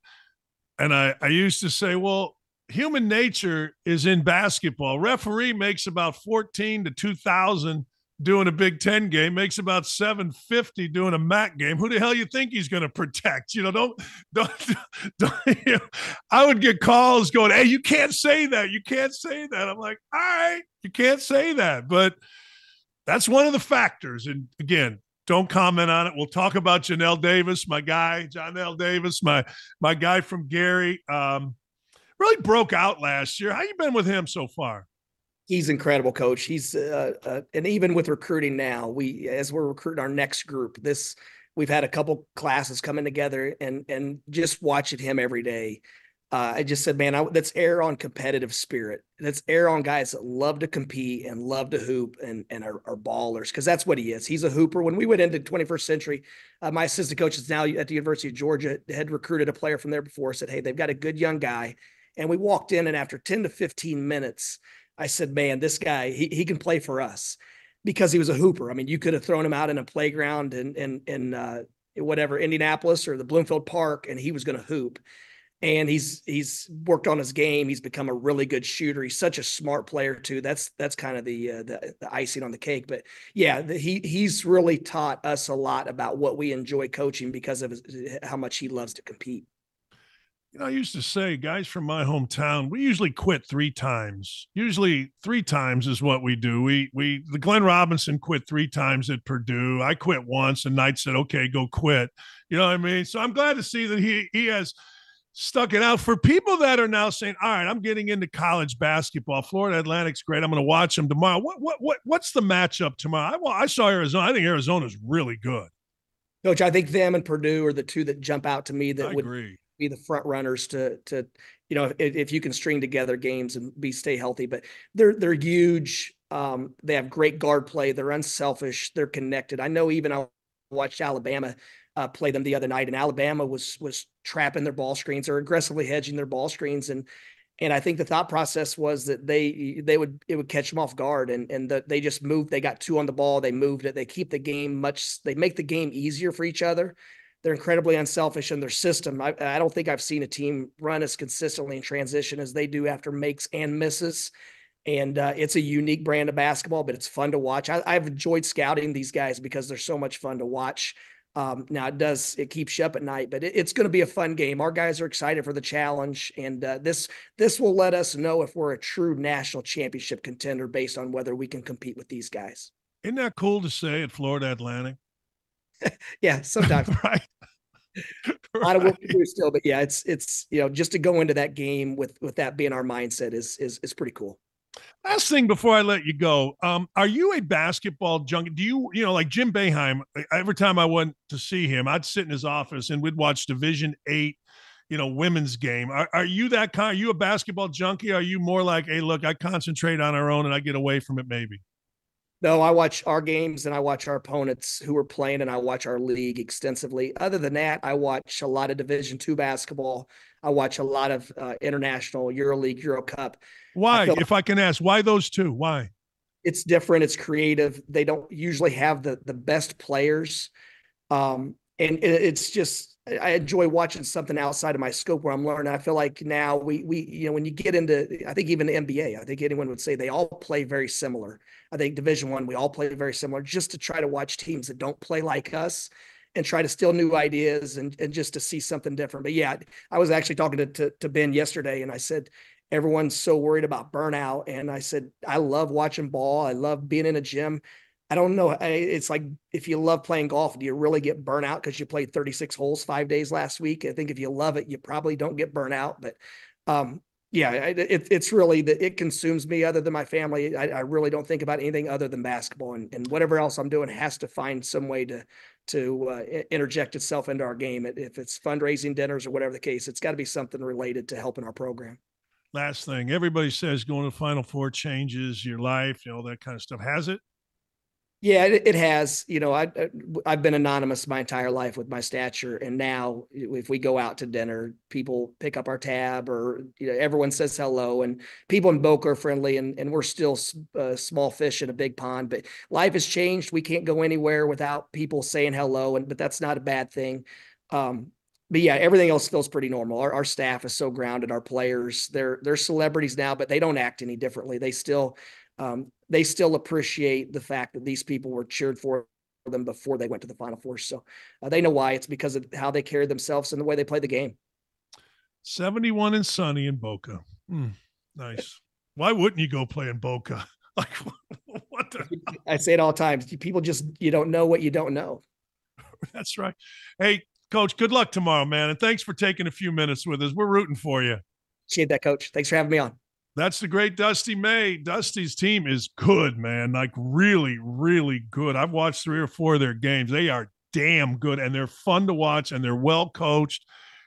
and I, I used to say, well, human nature is in basketball. Referee makes about 14 to 2000 doing a Big Ten game, makes about 750 doing a MAC game. Who the hell you think he's going to protect? You know, don't, don't, don't you know, I would get calls going, Hey, you can't say that. You can't say that. I'm like, all right, you can't say that. But that's one of the factors. And again, don't comment on it. We'll talk about Johnell Davis, my guy, Johnell Davis, my my guy from Gary. Um, really broke out last year. How you been with him so far? He's incredible, coach. He's uh, uh, and even with recruiting now, we as we're recruiting our next group, this we've had a couple classes coming together, and and just watching him every day. Uh, I just said, man, I, let's air on competitive spirit. Let's air on guys that love to compete and love to hoop and and are, are ballers because that's what he is. He's a hooper. When we went into 21st century, uh, my assistant coach is now at the University of Georgia. Had recruited a player from there before. Said, hey, they've got a good young guy, and we walked in, and after 10 to 15 minutes. I said, man, this guy, he, he can play for us because he was a hooper. I mean, you could have thrown him out in a playground in, in, in, uh, whatever, Indianapolis or the Bloomfield Park, and he was going to hoop. And he's, he's worked on his game. He's become a really good shooter. He's such a smart player too. That's, that's kind of the, uh, the, the icing on the cake. But yeah, the, he, he's really taught us a lot about what we enjoy coaching because of his, how much he loves to compete. You know, I used to say, guys from my hometown, we usually quit three times. Usually, three times is what we do. We we the Glenn Robinson quit three times at Purdue. I quit once, and Knight said, "Okay, go quit." You know what I mean? So I'm glad to see that he he has stuck it out for people that are now saying, "All right, I'm getting into college basketball. Florida Atlantic's great. I'm going to watch them tomorrow." What what what what's the matchup tomorrow? I, well, I saw Arizona. I think Arizona's really good. Coach, I think them and Purdue are the two that jump out to me that I would agree. be the front runners to to you know if, if you can string together games and be stay healthy but they're they're huge um they have great guard play they're unselfish they're connected i know even i watched alabama uh, play them the other night and alabama was was trapping their ball screens or aggressively hedging their ball screens and and i think the thought process was that they they would it would catch them off guard and and that they just moved they got two on the ball they moved it they keep the game much they make the game easier for each other they're incredibly unselfish in their system. I, I don't think I've seen a team run as consistently in transition as they do after makes and misses. And uh, it's a unique brand of basketball, but it's fun to watch. I, I've enjoyed scouting these guys because they're so much fun to watch. Um, now it does it keeps you up at night, but it, it's going to be a fun game. Our guys are excited for the challenge, and uh, this this will let us know if we're a true national championship contender based on whether we can compete with these guys. Isn't that cool to say at Florida Atlantic? Yeah, sometimes right. a lot of work to do still, but yeah, it's it's you know just to go into that game with with that being our mindset is is is pretty cool. Last thing before I let you go, um, are you a basketball junkie? Do you, you know, like Jim Boeheim? Every time I went to see him, I'd sit in his office and we'd watch Division Eight, you know, women's game. Are, are you that kind? Are you a basketball junkie? Are you more like, hey, look, I concentrate on our own and I get away from it, maybe? No, I watch our games and I watch our opponents who are playing, and I watch our league extensively. Other than that, I watch a lot of Division two basketball. I watch a lot of uh, international EuroLeague, Euro Cup. Why, feel- if I can ask, why those two? Why? it's different it's creative they don't usually have the the best players um and it- it's just i enjoy watching something outside of my scope where i'm learning i feel like now we we you know when you get into i think even the nba i think anyone would say they all play very similar i think division one we all play very similar just to try to watch teams that don't play like us and try to steal new ideas and, and just to see something different but yeah i was actually talking to, to, to ben yesterday and i said everyone's so worried about burnout. And I said, I love watching ball. I love being in a gym. I don't know. It's like if you love playing golf, do you really get burnout because you played 36 holes five days last week? I think if you love it, you probably don't get burnout. But um, yeah, it, it's really that it consumes me other than my family. I, I, really don't think about anything other than basketball and, and whatever else I'm doing has to find some way to, to uh, interject itself into our game. If it's fundraising dinners or whatever the case, it's got to be something related to helping our program. Last thing, everybody says going to Final Four changes your life, you know, that kind of stuff. Has it? Yeah, it, has. You know, I I've been anonymous my entire life with my stature, and now if we go out to dinner, people pick up our tab, or you know, everyone says hello, and people in Boca are friendly, and and we're still uh, small fish in a big pond. But life has changed. We can't go anywhere without people saying hello, and but that's not a bad thing. Um, but yeah, everything else feels pretty normal. Our, our staff is so grounded. Our players, they're they're celebrities now, but they don't act any differently. They still um, they still appreciate the fact that these people were cheered for them before they went to the Final Four. So uh, they know why. It's because of how they carried themselves and the way they play the game. 71 and sunny in Boca. Mm, nice. Why wouldn't you go play in Boca? Like, what the? I say it all times. People just, you don't know what you don't know. That's right. Hey, coach, good luck tomorrow, man. And thanks for taking a few minutes with us. We're rooting for you. Appreciate that, coach. Thanks for having me on. That's the great Dusty May. Dusty's team is good, man. Like really, really good. I've watched three or four of their games. They are damn good and they're fun to watch and they're well coached.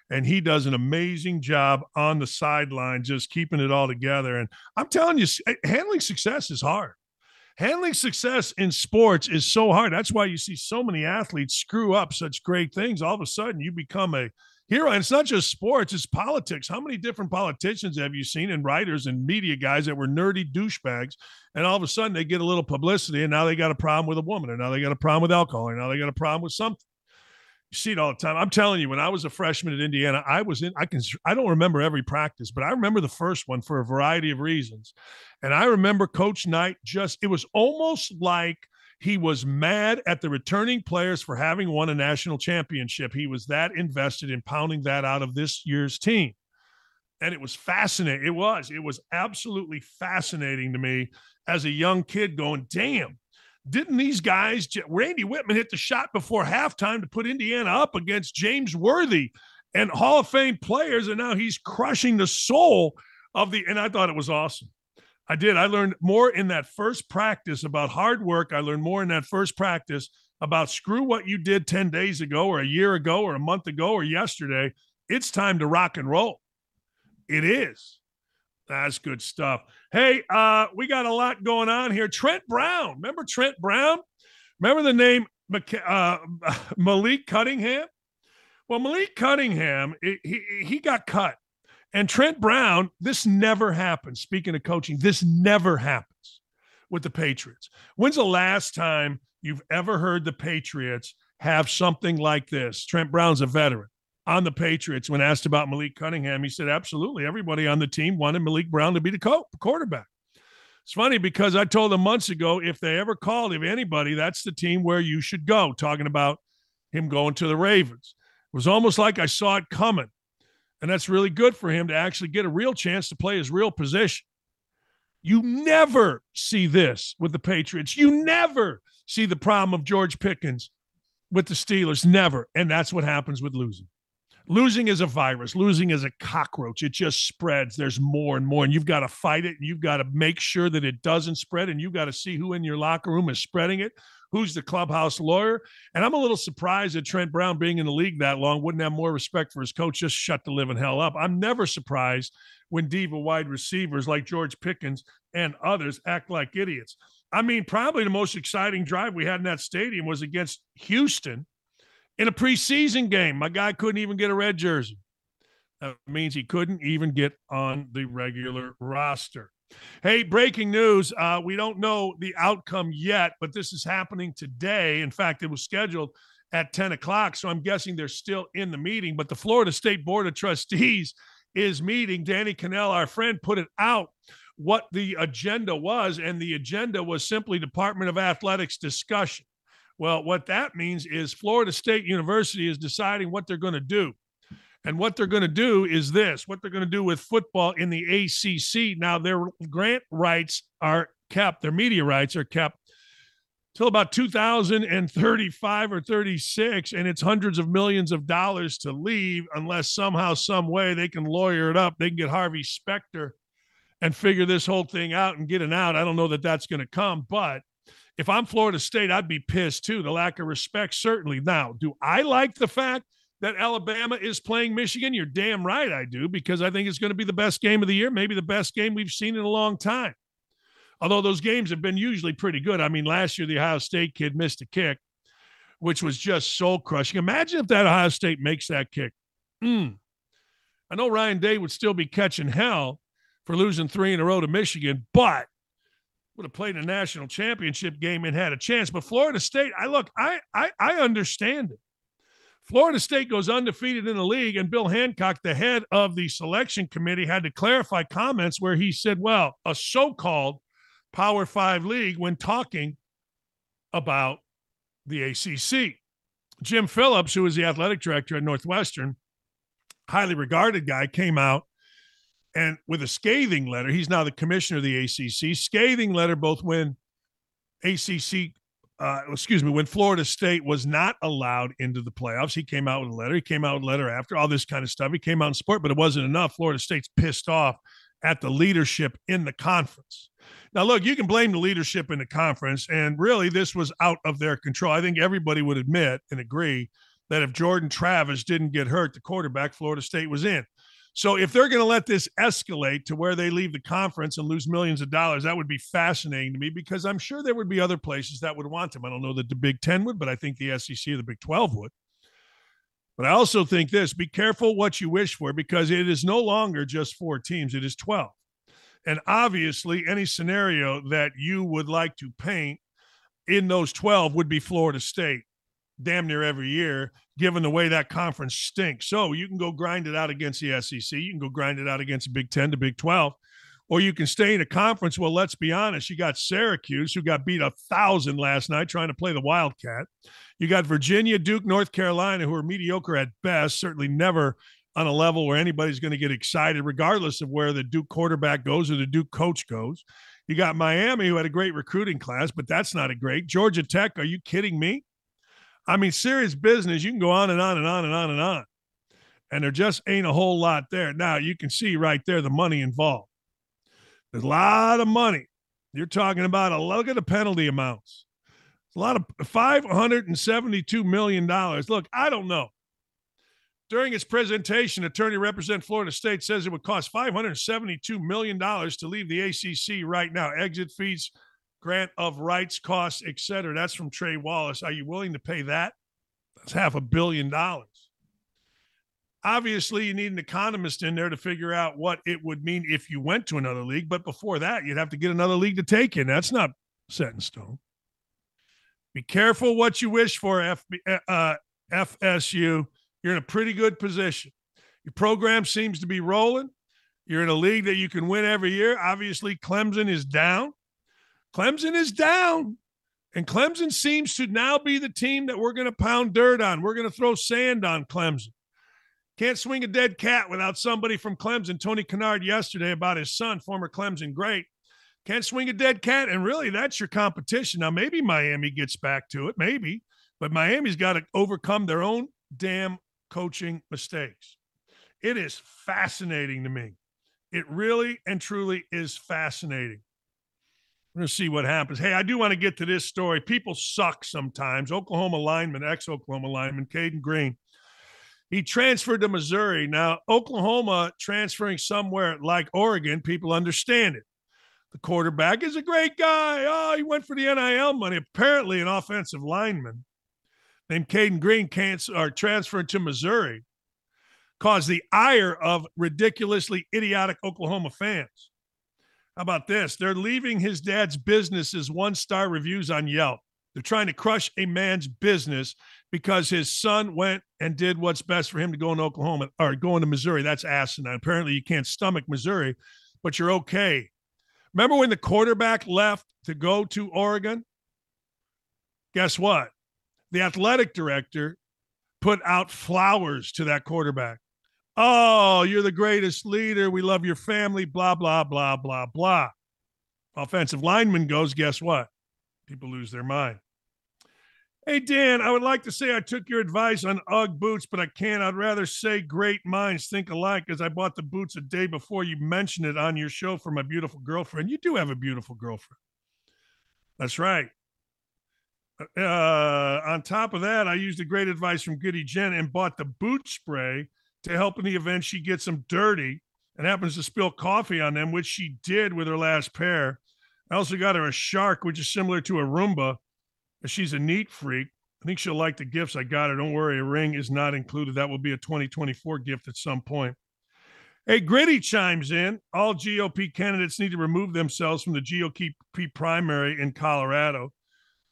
And he does an amazing job on the sideline, just keeping it all together. And I'm telling you, eh, handling success is hard. Handling success in sports is so hard. That's why you see so many athletes screw up such great things. All of a sudden, you become a And it's not just sports, it's politics. How many different politicians have you seen and writers and media guys that were nerdy douchebags? And all of a sudden they get a little publicity and now they got a problem with a woman, and now they got a problem with alcohol, and now they got a problem with something. You see it all the time. I'm telling you, when I was a freshman at Indiana, I was in, I can, I don't remember every practice, but I remember the first one for a variety of reasons. And I remember Coach Knight just, it was almost like he was mad at the returning players for having won a national championship. He was that invested in pounding that out of this year's team. And it was fascinating. It was. It was absolutely fascinating to me as a young kid going, damn, didn't these guys, Randy Wittman hit the shot before halftime to put Indiana up against James Worthy and Hall of Fame players. And now he's crushing the soul of the, and I thought it was awesome. I did. I learned more in that first practice about hard work. I learned more in that first practice about screw what you did 10 days ago or a year ago or a month ago or yesterday. It's time to rock and roll. It is. That's good stuff. Hey, uh, we got a lot going on here. Trent Brown. Remember Trent Brown? Remember the name uh, Malik Cunningham? Well, Malik Cunningham, he, he got cut and Trent Brown, this never happens. Speaking of coaching, this never happens with the Patriots. When's the last time you've ever heard the Patriots have something like this? Trent Brown's a veteran on the Patriots. When asked about Malik Cunningham, he said, absolutely. Everybody on the team wanted Malik Brown to be the co- quarterback. It's funny because I told them months ago if they ever called him anybody, that's the team where you should go, talking about him going to the Ravens. It was almost like I saw it coming. And that's really good for him to actually get a real chance to play his real position. You never see this with the Patriots. You never see the problem of George Pickens with the Steelers. Never. And that's what happens with losing. Losing is a virus. Losing is a cockroach. It just spreads. There's more and more. And you've got to fight it. And you've got to make sure that it doesn't spread. And you've got to see who in your locker room is spreading it who's the clubhouse lawyer. And I'm a little surprised that Trent Brown, being in the league that long, wouldn't have more respect for his coach. Just shut the living hell up. I'm never surprised when diva wide receivers like George Pickens and others act like idiots. I mean, probably the most exciting drive we had in that stadium was against Houston in a preseason game. My guy couldn't even get a red jersey. That means he couldn't even get on the regular roster. Hey, breaking news. Uh, we don't know the outcome yet, but this is happening today. In fact, it was scheduled at 10 o'clock. So I'm guessing they're still in the meeting. But the Florida State Board of Trustees is meeting. Danny Kanell, our friend, put it out what the agenda was. And the agenda was simply Department of Athletics discussion. Well, what that means is Florida State University is deciding what they're going to do. And what they're going to do is this what they're going to do with football in the ACC. Now, their grant rights are kept, their media rights are kept till about 2035 or 36 and it's hundreds of millions of dollars to leave unless somehow some way they can lawyer it up they can get harvey specter and figure this whole thing out and get it out i don't know that that's going to come but if i'm florida state i'd be pissed too the lack of respect certainly now do i like the fact that alabama is playing michigan you're damn right i do because i think it's going to be the best game of the year maybe the best game we've seen in a long time although those games have been usually pretty good. I mean, last year the Ohio State kid missed a kick, which was just soul crushing. Imagine if that Ohio State makes that kick. Mm. I know Ryan Day would still be catching hell for losing three in a row to Michigan, but would have played a national championship game and had a chance. But Florida State, I look, I I, I understand it. Florida State goes undefeated in the league, and Bill Hancock, the head of the selection committee, had to clarify comments where he said, well, a so called Power Five league when talking about the ACC. Jim Phillips, who was the athletic director at Northwestern, highly regarded guy, came out and with a scathing letter. He's now the commissioner of the ACC. Scathing letter both when ACC, uh, excuse me, when Florida State was not allowed into the playoffs. He came out with a letter. He came out with a letter after all this kind of stuff. He came out in support, but it wasn't enough. Florida State's pissed off at the leadership in the conference. Now, look, you can blame the leadership in the conference, and really, this was out of their control. I think everybody would admit and agree that if Jordan Travis didn't get hurt, the quarterback, Florida State was in. So, if they're going to let this escalate to where they leave the conference and lose millions of dollars, that would be fascinating to me because I'm sure there would be other places that would want them. I don't know that the Big Ten would, but I think the SEC or the Big 12 would. But I also think this be careful what you wish for because it is no longer just four teams, it is 12. And obviously, any scenario that you would like to paint in those 12 would be Florida State damn near every year, given the way that conference stinks. So you can go grind it out against the SEC. You can go grind it out against the Big 10 to Big 12. Or you can stay in a conference. Well, let's be honest. You got Syracuse, who got beat a thousand last night trying to play the Wildcat. You got Virginia, Duke, North Carolina, who are mediocre at best, certainly never on a level where anybody's going to get excited, regardless of where the Duke quarterback goes or the Duke coach goes. You got Miami, who had a great recruiting class, but that's not a great. Georgia Tech, are you kidding me? I mean, serious business. You can go on and on and on and on and on. And there just ain't a whole lot there. Now, you can see right there the money involved. There's a lot of money. You're talking about a look at the penalty amounts. It's a lot of $572 million. Look, I don't know. During his presentation, attorney representative Florida State says it would cost $572 million to leave the ACC right now. Exit fees, grant of rights, costs, etc. That's from Trey Wallace. Are you willing to pay that? That's half a billion dollars. Obviously, you need an economist in there to figure out what it would mean if you went to another league. But before that, you'd have to get another league to take in. That's not set in stone. Be careful what you wish for, FB, uh, FSU you're in a pretty good position. Your program seems to be rolling. You're in a league that you can win every year. Obviously, Clemson is down. Clemson is down. And Clemson seems to now be the team that we're going to pound dirt on. We're going to throw sand on Clemson. Can't swing a dead cat without somebody from Clemson. Tony Kennard yesterday about his son, former Clemson great. Can't swing a dead cat. And really, that's your competition. Now, maybe Miami gets back to it, maybe, but Miami's got to overcome their own damn coaching mistakes. It is fascinating to me. It really and truly is fascinating. We're going to see what happens. Hey, I do want to get to this story. People suck sometimes. Oklahoma lineman, ex Oklahoma lineman, Cayden Green, he transferred to Missouri. Now, Oklahoma transferring somewhere like Oregon, people understand it. The quarterback is a great guy. Oh, he went for the NIL money. Apparently, an offensive lineman named Cayden Green can't, are transferring to Missouri caused the ire of ridiculously idiotic Oklahoma fans. How about this? They're leaving his dad's business as one star reviews on Yelp. They're trying to crush a man's business because his son went and did what's best for him to go in Oklahoma or going to Missouri. That's asinine. Apparently, you can't stomach Missouri, but you're okay. Remember when the quarterback left to go to Oregon? Guess what? the athletic director put out flowers to that quarterback. Oh, you're the greatest leader. We love your family, blah, blah, blah, blah, blah. Offensive lineman goes, guess what? People lose their mind. Hey, Dan, I would like to say I took your advice on Ugg boots, but I can't. I'd rather say great minds think alike because I bought the boots a day before you mentioned it on your show for my beautiful girlfriend. You do have a beautiful girlfriend. That's right. Uh, on top of that, I used the great advice from Goody Jen and bought the boot spray to help in the event she gets them dirty and happens to spill coffee on them, which she did with her last pair. I also got her a shark, which is similar to a Roomba. She's a neat freak. I think she'll like the gifts I got her. Don't worry, a ring is not included. That will be a 2024 gift at some point. Hey, Gritty chimes in. All GOP candidates need to remove themselves from the GOP primary in Colorado.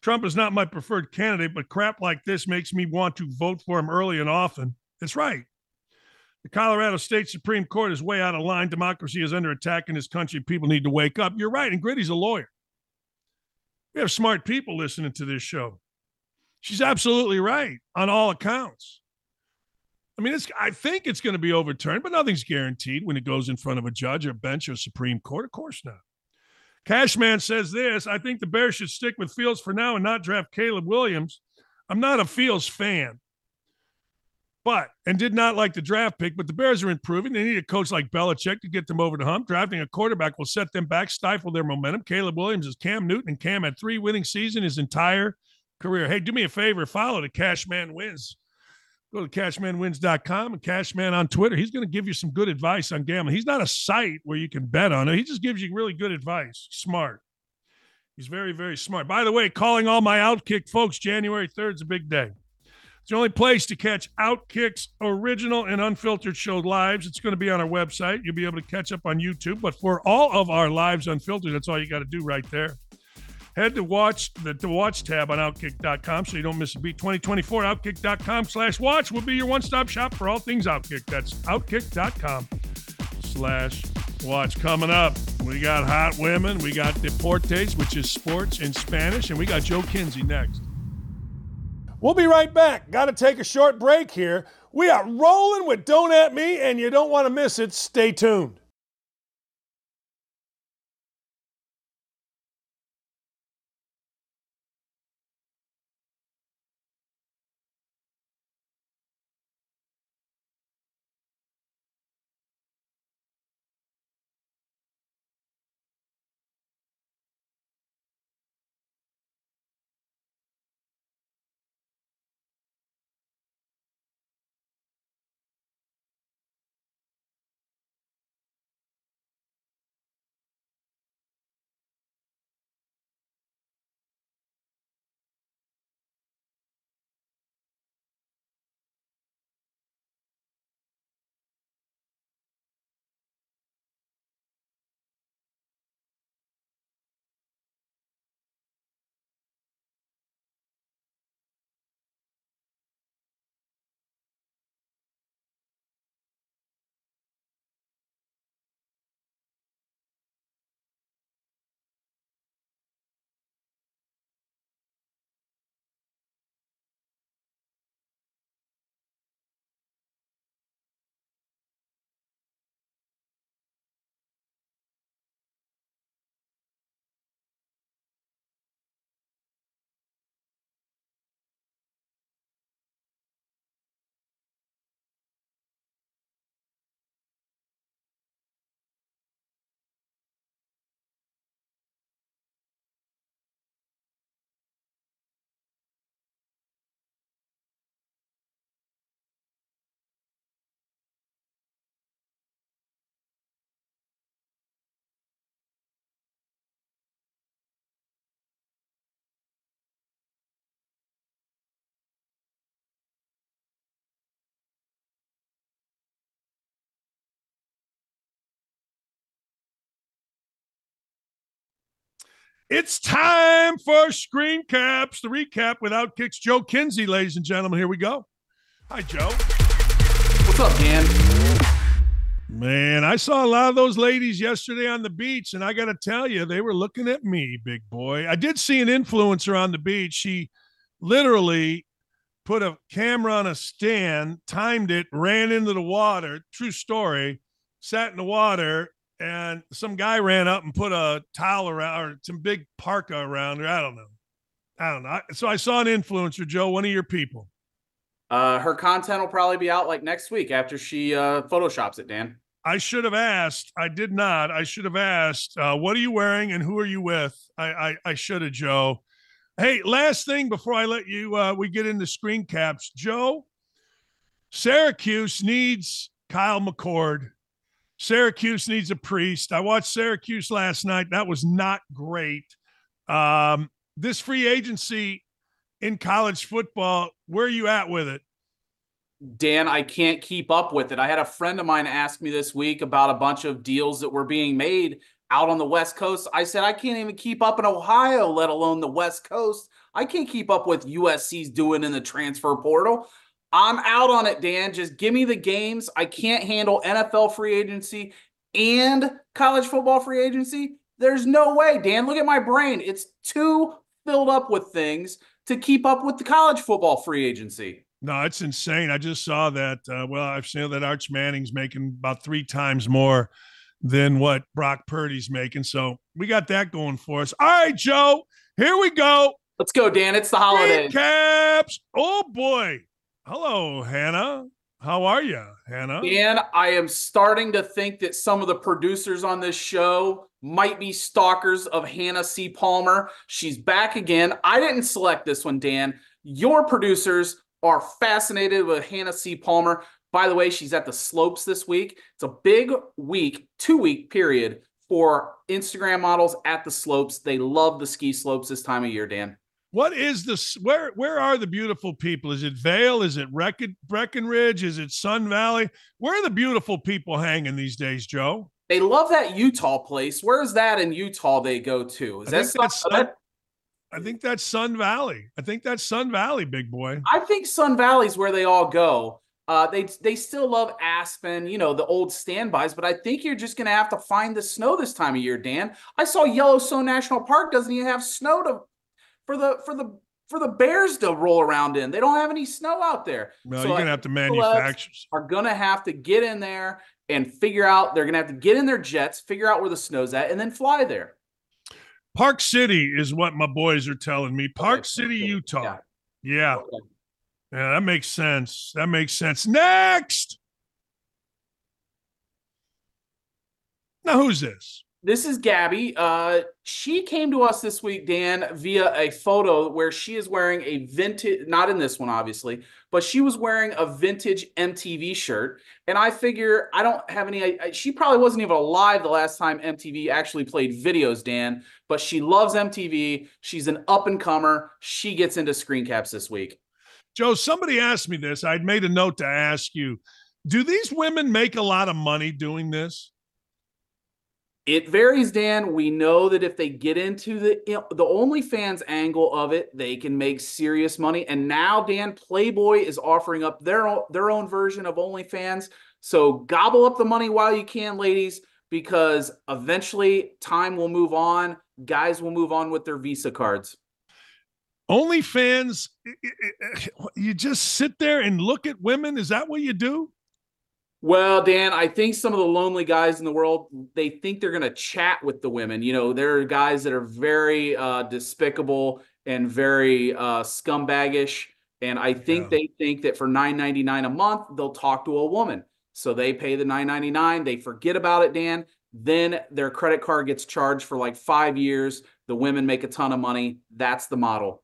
Trump is not my preferred candidate, but crap like this makes me want to vote for him early and often. That's right. The Colorado State Supreme Court is way out of line. Democracy is under attack in this country. People need to wake up. You're right. And Gritty's a lawyer. We have smart people listening to this show. She's absolutely right on all accounts. I mean, it's, I think it's going to be overturned, but nothing's guaranteed when it goes in front of a judge or bench or Supreme Court. Of course not. Cashman says this I think the Bears should stick with Fields for now and not draft Caleb Williams. I'm not a Fields fan, but and did not like the draft pick, but the Bears are improving. They need a coach like Belichick to get them over the hump. Drafting a quarterback will set them back, stifle their momentum. Caleb Williams is Cam Newton, and Cam had three winning seasons his entire career. Hey, do me a favor, follow the Cashman Wins Go to cashmanwins.com and Cashman on Twitter. He's going to give you some good advice on gambling. He's not a site where you can bet on it. He just gives you really good advice. Smart. He's very, very smart. By the way, calling all my Outkick folks, January 3rd is a big day. It's the only place to catch Outkick's original and unfiltered show lives. It's going to be on our website. You'll be able to catch up on YouTube. But for all of our lives unfiltered, that's all you got to do right there. Head to watch the to watch tab on Outkick.com so you don't miss a beat. 2024 Outkick.com slash watch will be your one-stop shop for all things Outkick. That's Outkick.com slash watch. Coming up, we got hot women, we got Deportes, which is sports in Spanish, and we got Joe Kinsey next. We'll be right back. Got to take a short break here. We are rolling with Don't At Me, and you don't want to miss it. Stay tuned. It's time for screen caps. The recap without kicks. Joe Kinsey, ladies and gentlemen. Here we go. Hi, Joe. What's up, Dan? Man, I saw a lot of those ladies yesterday on the beach, and I got to tell you, they were looking at me, big boy. I did see an influencer on the beach. She literally put a camera on a stand, timed it, ran into the water. True story. Sat in the water and some guy ran up and put a towel around or some big parka around her. I don't know. I don't know. So I saw an influencer, Joe, one of your people. Uh, her content will probably be out like next week after she uh, photoshops it, Dan. I should have asked. I did not. I should have asked. Uh, what are you wearing and who are you with? I I, I should have, Joe. Hey, last thing before I let you uh, we get into screen caps, Joe. Syracuse needs Kyle McCord. Syracuse needs a priest. I watched Syracuse last night. That was not great. Um, this free agency in college football, where are you at with it? Dan, I can't keep up with it. I had a friend of mine ask me this week about a bunch of deals that were being made out on the West Coast. I said, I can't even keep up in Ohio, let alone the West Coast. I can't keep up with USC's doing in the transfer portal. I'm out on it, Dan. Just give me the games. I can't handle NFL free agency and college football free agency. There's no way, Dan. Look at my brain. It's too filled up with things to keep up with the college football free agency. No, it's insane. I just saw that. Uh, well, I've seen that Arch Manning's making about three times more than what Brock Purdy's making. So we got that going for us. All right, Joe, here we go. Let's go, Dan. It's the holiday. Caps. Oh boy. Hello, Hannah. How are you, Hannah? Dan, I am starting to think that some of the producers on this show might be stalkers of Hannah C. Palmer. She's back again. I didn't select this one, Dan. Your producers are fascinated with Hannah C. Palmer. By the way, she's at the slopes this week. It's a big week, two week period for Instagram models at the slopes. They love the ski slopes this time of year, Dan. What is this? Where where are the beautiful people? Is it Vail? Is it Brecken, Breckenridge? Is it Sun Valley? Where are the beautiful people hanging these days, Joe? They love that Utah place. Where's that in Utah they go to? Is I that think that's Sun, I think that's Sun Valley. I think that's Sun Valley, big boy. I think Sun Valley's where they all go. Uh, they they still love Aspen, you know, the old standbys, but I think you're just gonna have to find the snow this time of year, Dan. I saw Yellowstone National Park doesn't even have snow to for the for the for the bears to roll around in. They don't have any snow out there. No, so you're gonna have to manufacture. Are gonna have to get in there and figure out. They're gonna have to get in their jets, figure out where the snow's at, and then fly there. Park City is what my boys are telling me. Park okay, City. Utah. Yeah. Yeah. Okay. yeah, that makes sense. That makes sense. Next. Now, who's this? This is Gabby. Uh, she came to us this week, Dan, via a photo where she is wearing a vintage, not in this one, obviously, but she was wearing a vintage MTV shirt. And I figure I don't have any, I, she probably wasn't even alive the last time MTV actually played videos, Dan, but she loves MTV. She's an up and comer. She gets into screen caps this week. Joe, somebody asked me this. I'd made a note to ask you Do these women make a lot of money doing this? It varies, Dan. We know that if they get into the the OnlyFans angle of it, they can make serious money. And now, Dan, Playboy is offering up their own, their own version of OnlyFans. So gobble up the money while you can, ladies, because eventually time will move on. Guys will move on with their Visa cards. OnlyFans, you just sit there and look at women. Is that what you do? Well, Dan, I think some of the lonely guys in the world, they think they're going to chat with the women. You know, there are guys that are very uh, despicable and very uh, scumbaggish. And I think yeah. they think that for nine ninety nine a month, they'll talk to a woman. So they pay the nine ninety nine. They forget about it, Dan. Then their credit card gets charged for like five years. The women make a ton of money. That's the model.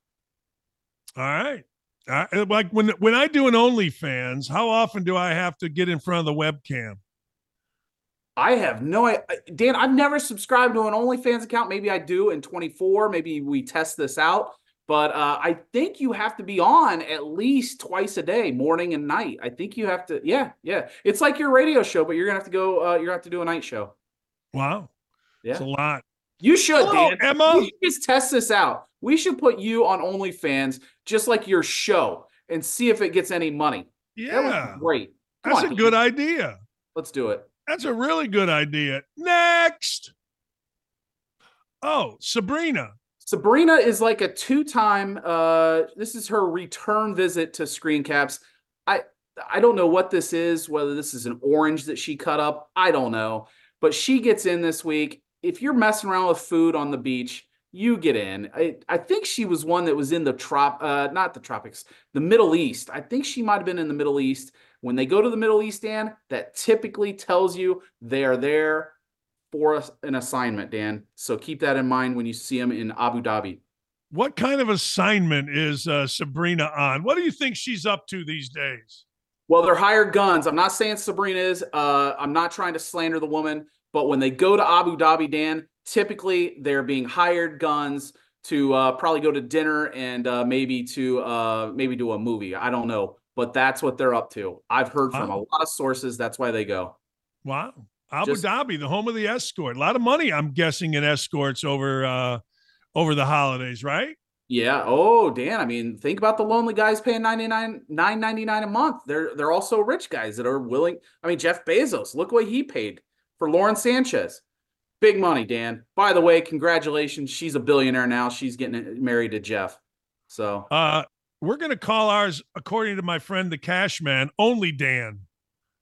All right. I, uh, like when when I do an OnlyFans, how often do I have to get in front of the webcam? I have no idea. Dan, I've never subscribed to an OnlyFans account. Maybe I do in 24. Maybe we test this out. But uh, I think you have to be on at least twice a day, morning and night. I think you have to. Yeah, yeah. It's like your radio show, but you're gonna have to go. Uh, you're gonna have to do a night show. Wow, yeah, it's a lot. You should, Hello, Dan. Emma. Should just test this out. We should put you on OnlyFans, just like your show, and see if it gets any money. Yeah, great. Come That's on, a good idea. Let's do it. That's a really good idea. Next. Oh, Sabrina. Sabrina is like a two-time. Uh, this is her return visit to Screen Caps. I I don't know what this is. Whether this is an orange that she cut up, I don't know. But she gets in this week if you're messing around with food on the beach, you get in. I, I think she was one that was in the trop, uh, not the tropics, the Middle East. I think she might have been in the Middle East. When they go to the Middle East, Dan, that typically tells you they are there for a, an assignment, Dan. So keep that in mind when you see them in Abu Dhabi. What kind of assignment is uh, Sabrina on? What do you think she's up to these days? Well, they're hired guns. I'm not saying Sabrina is. Uh, I'm not trying to slander the woman, but when they go to Abu Dhabi, Dan, typically they're being hired guns to uh, probably go to dinner and uh, maybe to uh, maybe do a movie. I don't know, but that's what they're up to. I've heard from a lot of sources. That's why they go. Wow. Abu Just- Dhabi, the home of the escort. A lot of money, I'm guessing, in escorts over uh over the holidays, right? Yeah. Oh, Dan. I mean, think about the lonely guys paying 99 9.99 a month. They're they're also rich guys that are willing. I mean, Jeff Bezos, look what he paid for Lauren Sanchez. Big money, Dan. By the way, congratulations. She's a billionaire now. She's getting married to Jeff. So Uh we're gonna call ours, according to my friend the cash man, only Dan.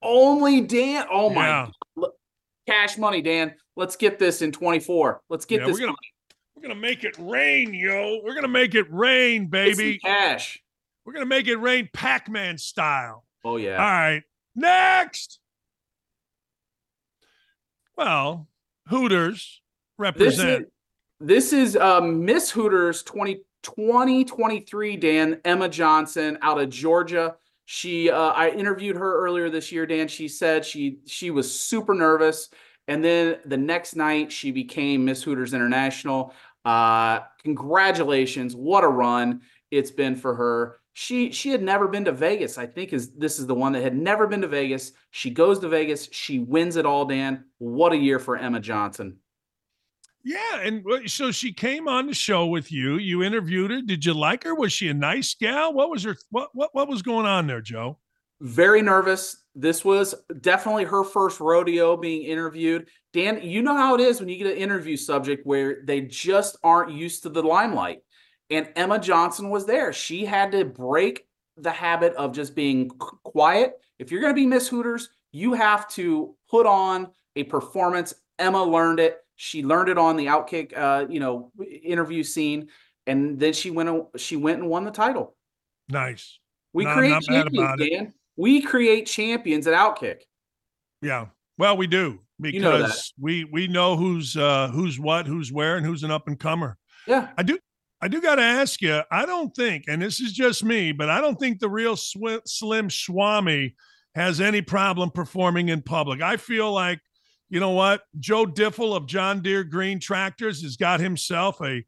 only Dan. Oh my Yeah. God. Cash money, Dan. Let's get this in 24. Let's get Yeah, this we're gonna- money. We're gonna make it rain, yo. We're gonna make it rain, baby. cash. We're gonna make it rain Pac-Man style. Oh yeah. All right. Next. Well, Hooters This is represent. this is um, Miss Hooters 20, 2023, Dan Emma Johnson out of Georgia. She uh, I interviewed her earlier this year, Dan. She said she she was super nervous, and then the next night she became Miss Hooters International. Uh, congratulations! What a run it's been for her. She she had never been to Vegas. I think is this is the one that had never been to Vegas. She goes to Vegas. She wins it all, Dan. What a year for Emma Johnson. Yeah, and so she came on the show with you. You interviewed her. Did you like her? Was she a nice gal? What was her what what what was going on there, Joe? very nervous. This was definitely her first rodeo being interviewed. Dan, you know how it is when you get an interview subject where they just aren't used to the limelight. And Emma Johnson was there. She had to break the habit of just being quiet. If you're going to be Miss Hooters, you have to put on a performance. Emma learned it. She learned it on the Outkick, uh, you know, interview scene, and then she went. She went and won the title. Nice. We No, create champions. Dan. We create champions at Outkick. Yeah. Well, we do because You know we we know who's uh who's what, who's where, and who's an up and comer. Yeah. I do I do got to ask you. I don't think, and this is just me, but I don't think the real swi- Slim Swami has any problem performing in public. I feel like, you know what, Joe Diffie of John Deere Green Tractors has got himself a.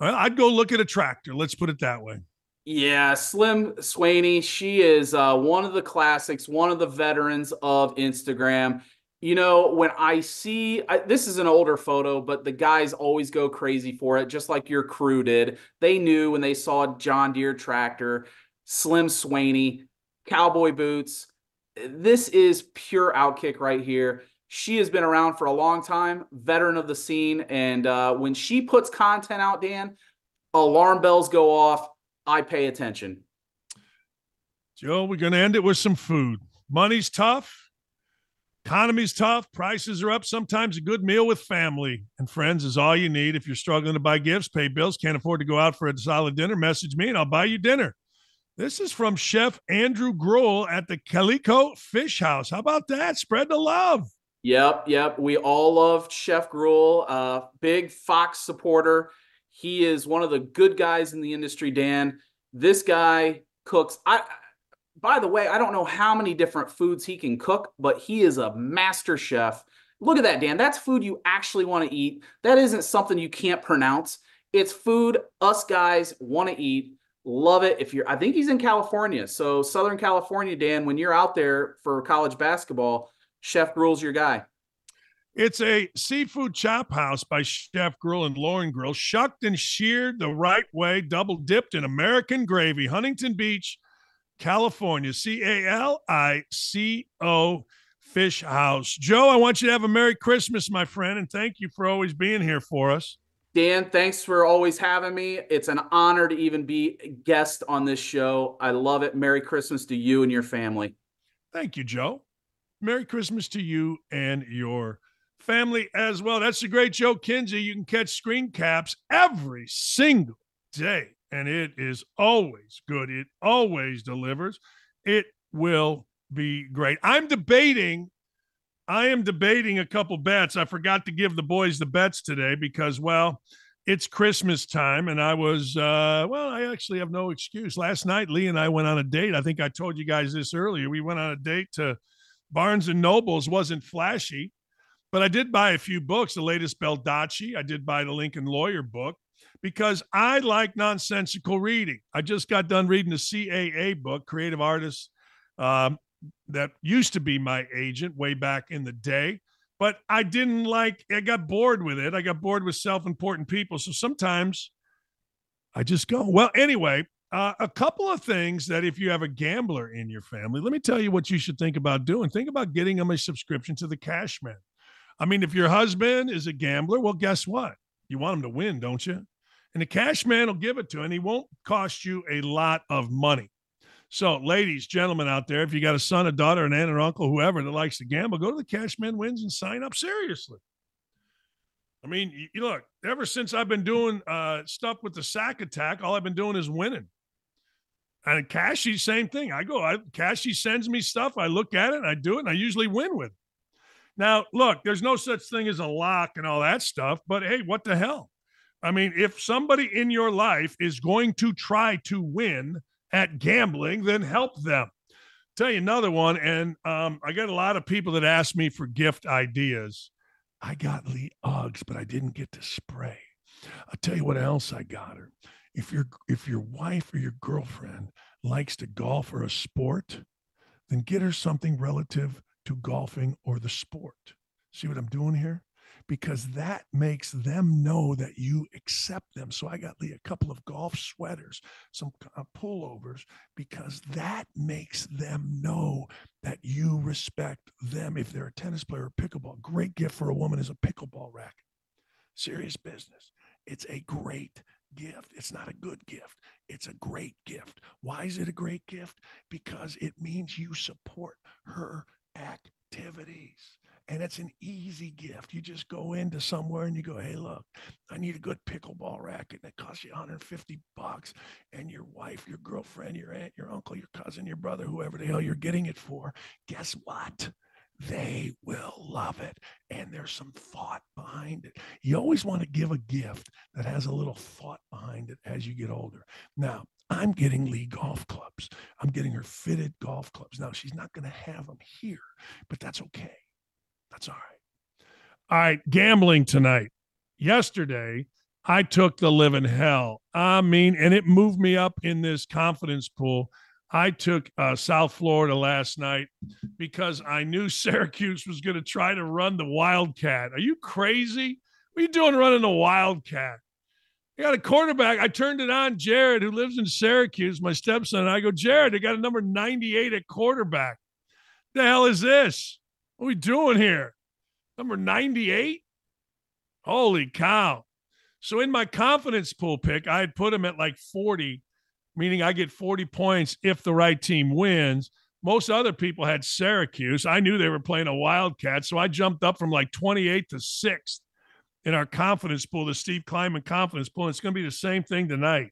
I'd go look at a tractor. Let's put it that way. Yeah, Slim Swaney, she is uh, one of the classics, one of the veterans of Instagram. You know, when I see I, this is an older photo, but the guys always go crazy for it, just like your crew did. They knew when they saw John Deere tractor, Slim Swaney, cowboy boots. This is pure outkick right here. She has been around for a long time, veteran of the scene, and uh, when she puts content out, Dan, alarm bells go off. I pay attention. Joe, we're going to end it with some food. Money's tough. Economy's tough. Prices are up. Sometimes a good meal with family and friends is all you need. If you're struggling to buy gifts, pay bills, can't afford to go out for a solid dinner, message me and I'll buy you dinner. This is from Chef Andrew Gruel at the Calico Fish House. How about that? Spread the love. Yep, yep. We all love Chef Gruel, uh, big Fox supporter. He is one of the good guys in the industry, Dan. This guy cooks. I by the way, I don't know how many different foods he can cook, but he is a master chef. Look at that, Dan. That's food you actually want to eat. That isn't something you can't pronounce. It's food us guys want to eat. Love it. If you're I think he's in California. So Southern California, Dan, when you're out there for college basketball, Chef Gruel's your guy. It's a seafood chop house by Chef Gruel and Lauren Gruel, shucked and sheared the right way, double dipped in American gravy, Huntington Beach, California. C A L I C O Fish House. Joe, I want you to have a Merry Christmas, my friend, and thank you for always being here for us. Dan, thanks for always having me. It's an honor to even be a guest on this show. I love it. Merry Christmas to you and your family. Thank you, Joe. Merry Christmas to you and your family as well. That's the great Joe Kinsey. You can catch screen caps every single day, and it is always good. It always delivers. It will be great. I'm debating. I am debating a couple bets. I forgot to give the boys the bets today because, well, it's Christmas time, and I was, uh, well, I actually have no excuse. Last night, Lee and I went on a date. I think I told you guys this earlier. We went on a date to Barnes and Nobles. wasn't flashy, but I did buy a few books. The latest Baldacci. I did buy the Lincoln Lawyer book because I like nonsensical reading. I just got done reading the CAA book, Creative Artists. Um, that used to be my agent way back in the day but I didn't like, I got bored with it. I got bored with self important people. So sometimes I just go. Well, anyway, uh, a couple of things that if you have a gambler in your family, let me tell you what you should think about doing. Think about getting them a subscription to the Cashman. I mean, if your husband is a gambler, well, guess what? You want him to win, don't you? And the cash man will give it to him, and he won't cost you a lot of money. So, ladies, gentlemen out there, if you got a son, a daughter, an aunt, or uncle, whoever that likes to gamble, go to the Cashman Wins and sign up seriously. I mean, you look, ever since I've been doing uh, stuff with the sack attack, all I've been doing is winning. And Cashy, same thing. I go, I, Cashy sends me stuff. I look at it I do it, and I usually win with it. Now, look, there's no such thing as a lock and all that stuff, but hey, what the hell? I mean, if somebody in your life is going to try to win, at gambling, then help them. Tell you another one, and um, I got a lot of people that ask me for gift ideas. I got Lee Uggs, but I didn't get to spray. I'll tell you what else I got her. If your if your wife or your girlfriend likes to golf or a sport, then get her something relative to golfing or the sport. See what I'm doing here? because that makes them know that you accept them. So I got Lee a couple of golf sweaters, some uh, pullovers, because that makes them know that you respect them. If they're a tennis player or pickleball, great gift for a woman is a pickleball racket. Serious business. It's a great gift. It's not a good gift. It's a great gift. Why is it a great gift? Because it means you support her activities. And it's an easy gift. You just go into somewhere and you go, hey, look, I need a good pickleball racket. And it costs you 150 bucks. And your wife, your girlfriend, your aunt, your uncle, your cousin, your brother, whoever the hell you're getting it for, guess what? They will love it. And there's some thought behind it. You always want to give a gift that has a little thought behind it as you get older. Now, I'm getting Lee golf clubs. I'm getting her fitted golf clubs. Now, she's not going to have them here, but that's okay that's all right. All right, gambling tonight. Yesterday, I took the living hell. I mean, and it moved me up in this confidence pool. I took uh, South Florida last night because I knew Syracuse was going to try to run the Wildcat. Are you crazy? What are you doing running the Wildcat? I got a quarterback. I turned it on, Jared, who lives in Syracuse, my stepson. And I go, Jared, they got a number 98 at quarterback. The hell is this? What are we doing here? Number 98? Holy cow. So in my confidence pool pick, I had put him at like 40, meaning I get 40 points if the right team wins. Most other people had Syracuse. I knew they were playing a Wildcat, so I jumped up from like 28 to sixth in our confidence pool, the Steve Kleiman confidence pool. It's going to be the same thing tonight.